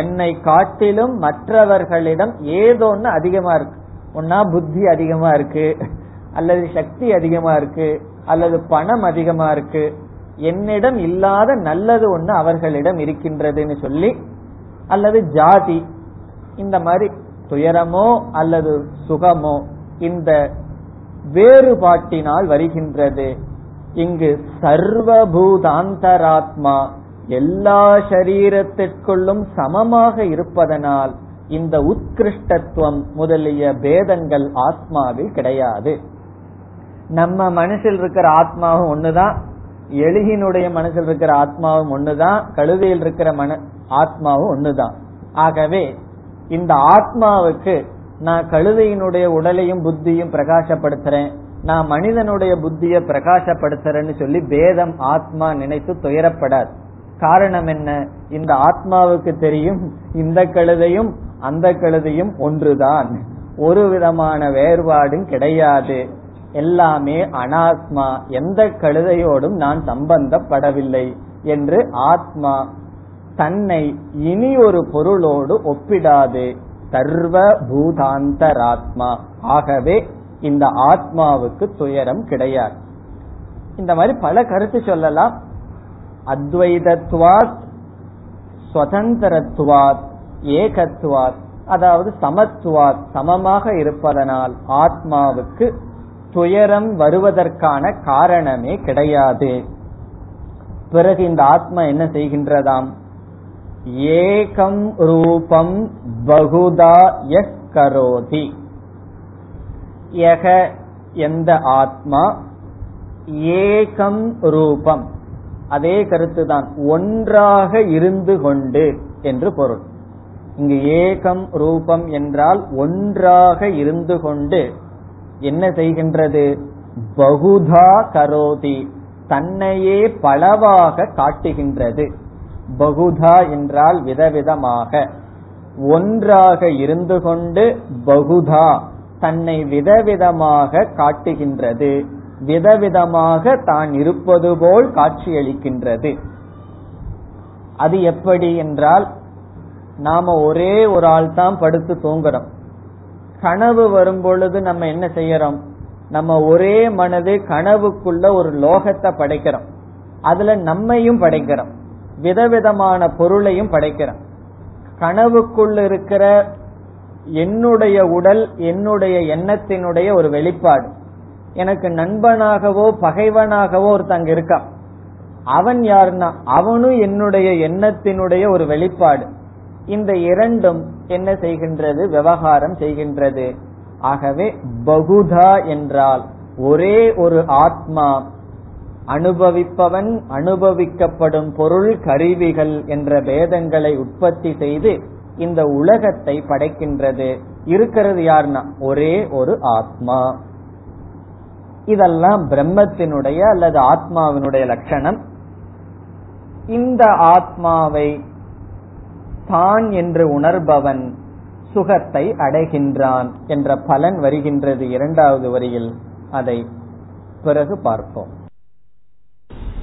என்னை காட்டிலும் மற்றவர்களிடம் ஏதோன்னு அதிகமா இருக்கு. ஒன்னா புத்தி அதிகமா இருக்கு அல்லது சக்தி அதிகமா இருக்கு அல்லது பணம் அதிகமா இருக்கு. என்னிடம் இல்லாத நல்லது ஒண்ணு அவர்களிடம் இருக்கின்றதுன்னு சொல்லி அல்லது ஜாதி இந்த மாதிரி துயரமோ அல்லது சுகமோ. இந்த வேறுபாட்டினால் வருகின்றது. இங்கு சர்வபூதாந்தராத்மா எல்லா சரீரத்திற்குள்ளும் சமமாக இருப்பதனால் இந்த உத்கிருஷ்டத்துவம் முதலிய பேதங்கள் ஆத்மாவில் கிடையாது. நம்ம மனசில் இருக்கிற ஆத்மாவும் ஒண்ணுதான். எழுகினுடைய மனசில் இருக்கிற ஆத்மாவும் ஒண்ணுதான். கழுதையில் இருக்கிற மன ஆத்மாவும் ஒண்ணுதான். ஆகவே இந்த ஆத்மாவுக்கு நான் கழுதையினுடைய உடலையும் புத்தியும் பிரகாசப்படுத்துறேன் நான் மனிதனுடைய புத்திய பிரகாசப்படுத்துறேன்னு சொல்லி பேதம் ஆத்மா நினைத்து துயரப்படாது. காரணம் என்ன? இந்த ஆத்மாவுக்கு தெரியும் இந்த கழுதையும் அந்த கழுதையும் ஒன்றுதான். ஒரு விதமான வேறுபாடும் கிடையாது. எல்லாமே அனாத்மா. எந்த கழுதையோடும் நான் சம்பந்தப்படவில்லை என்று ஆத்மா தன்னை இனி ஒரு பொருளோடு ஒப்பிடாது. சர்வ பூதாந்தராத்மா ஆகவே இந்த ஆத்மாவுக்கு துயரம் கிடையாது. இந்த மாதிரி பல கருத்து சொல்லலாம். அத்வைதத்துவாத் சுதந்திரத்துவாத் ஏகத்துவாத் அதாவது சமத்துவாத் சமமாக இருப்பதனால் ஆத்மாவுக்கு துயரம் வருவதற்கான காரணமே கிடையாது. பிறகு இந்த ஆத்மா என்ன செய்கின்றதாம்? ஏகம் ரூபம் பகுதா எஸ் கரோதி. யக எந்த ஆத்மா ஏகம் ரூபம். அதே கருத்துதான். ஒன்றாக இருந்து கொண்டு என்று பொருள். இங்கு ஏகம் ரூபம் என்றால் ஒன்றாக இருந்து கொண்டு என்ன செய்கின்றது? பகுதா கரோதி. தன்னையே பலவாக காட்டுகின்றது. பகுதா என்றால் விதவிதமாக. ஒன்றாக இருந்து கொண்டு பகுதா தன்னை விதவிதமாக காட்டுகின்றது. விதவிதமாக தான் இருப்பது போல் காட்சியளிக்கின்றது. அது எப்படி என்றால் நாம ஒரே ஒரு ஆள் தான் படுத்து தூங்குறோம். கனவு வரும் பொழுது நம்ம என்ன செய்யறோம்? நம்ம ஒரே மனது கனவுக்குள்ள ஒரு லோகத்தை படைக்கிறோம். அதுல நம்மையும் படைக்கிறோம். விதவிதமான பொருளையும் படைக்கிறான். கனவுக்குள் இருக்கிற என்னுடைய உடல் என்னுடைய எண்ணத்தினுடைய ஒரு வெளிப்பாடு. எனக்கு நண்பனாகவோ பகைவனாகவோ ஒருத்தங்க இருக்கான். அவன் யாருன்னா அவனும் என்னுடைய எண்ணத்தினுடைய ஒரு வெளிப்பாடு. இந்த இரண்டும் என்ன செய்கின்றது? விவகாரம் செய்கின்றது. ஆகவே பகுதா என்றால் ஒரே ஒரு ஆத்மா அனுபவிப்பவன் அனுபவிக்கப்படும் பொருள் கருவிகள் என்ற பேதங்களை உற்பத்தி செய்து இந்த உலகத்தை படைக்கின்றது. இருக்கிறது யாருன்னா ஒரே ஒரு ஆத்மா. இதெல்லாம் பிரம்மத்தினுடைய அல்லது ஆத்மாவினுடைய லட்சணம். இந்த ஆத்மாவை தான் என்று உணர்பவன் சுகத்தை அடைகின்றான் என்ற பலன் வருகின்றது இரண்டாவது வரியில். அதை பிறகு பார்ப்போம்.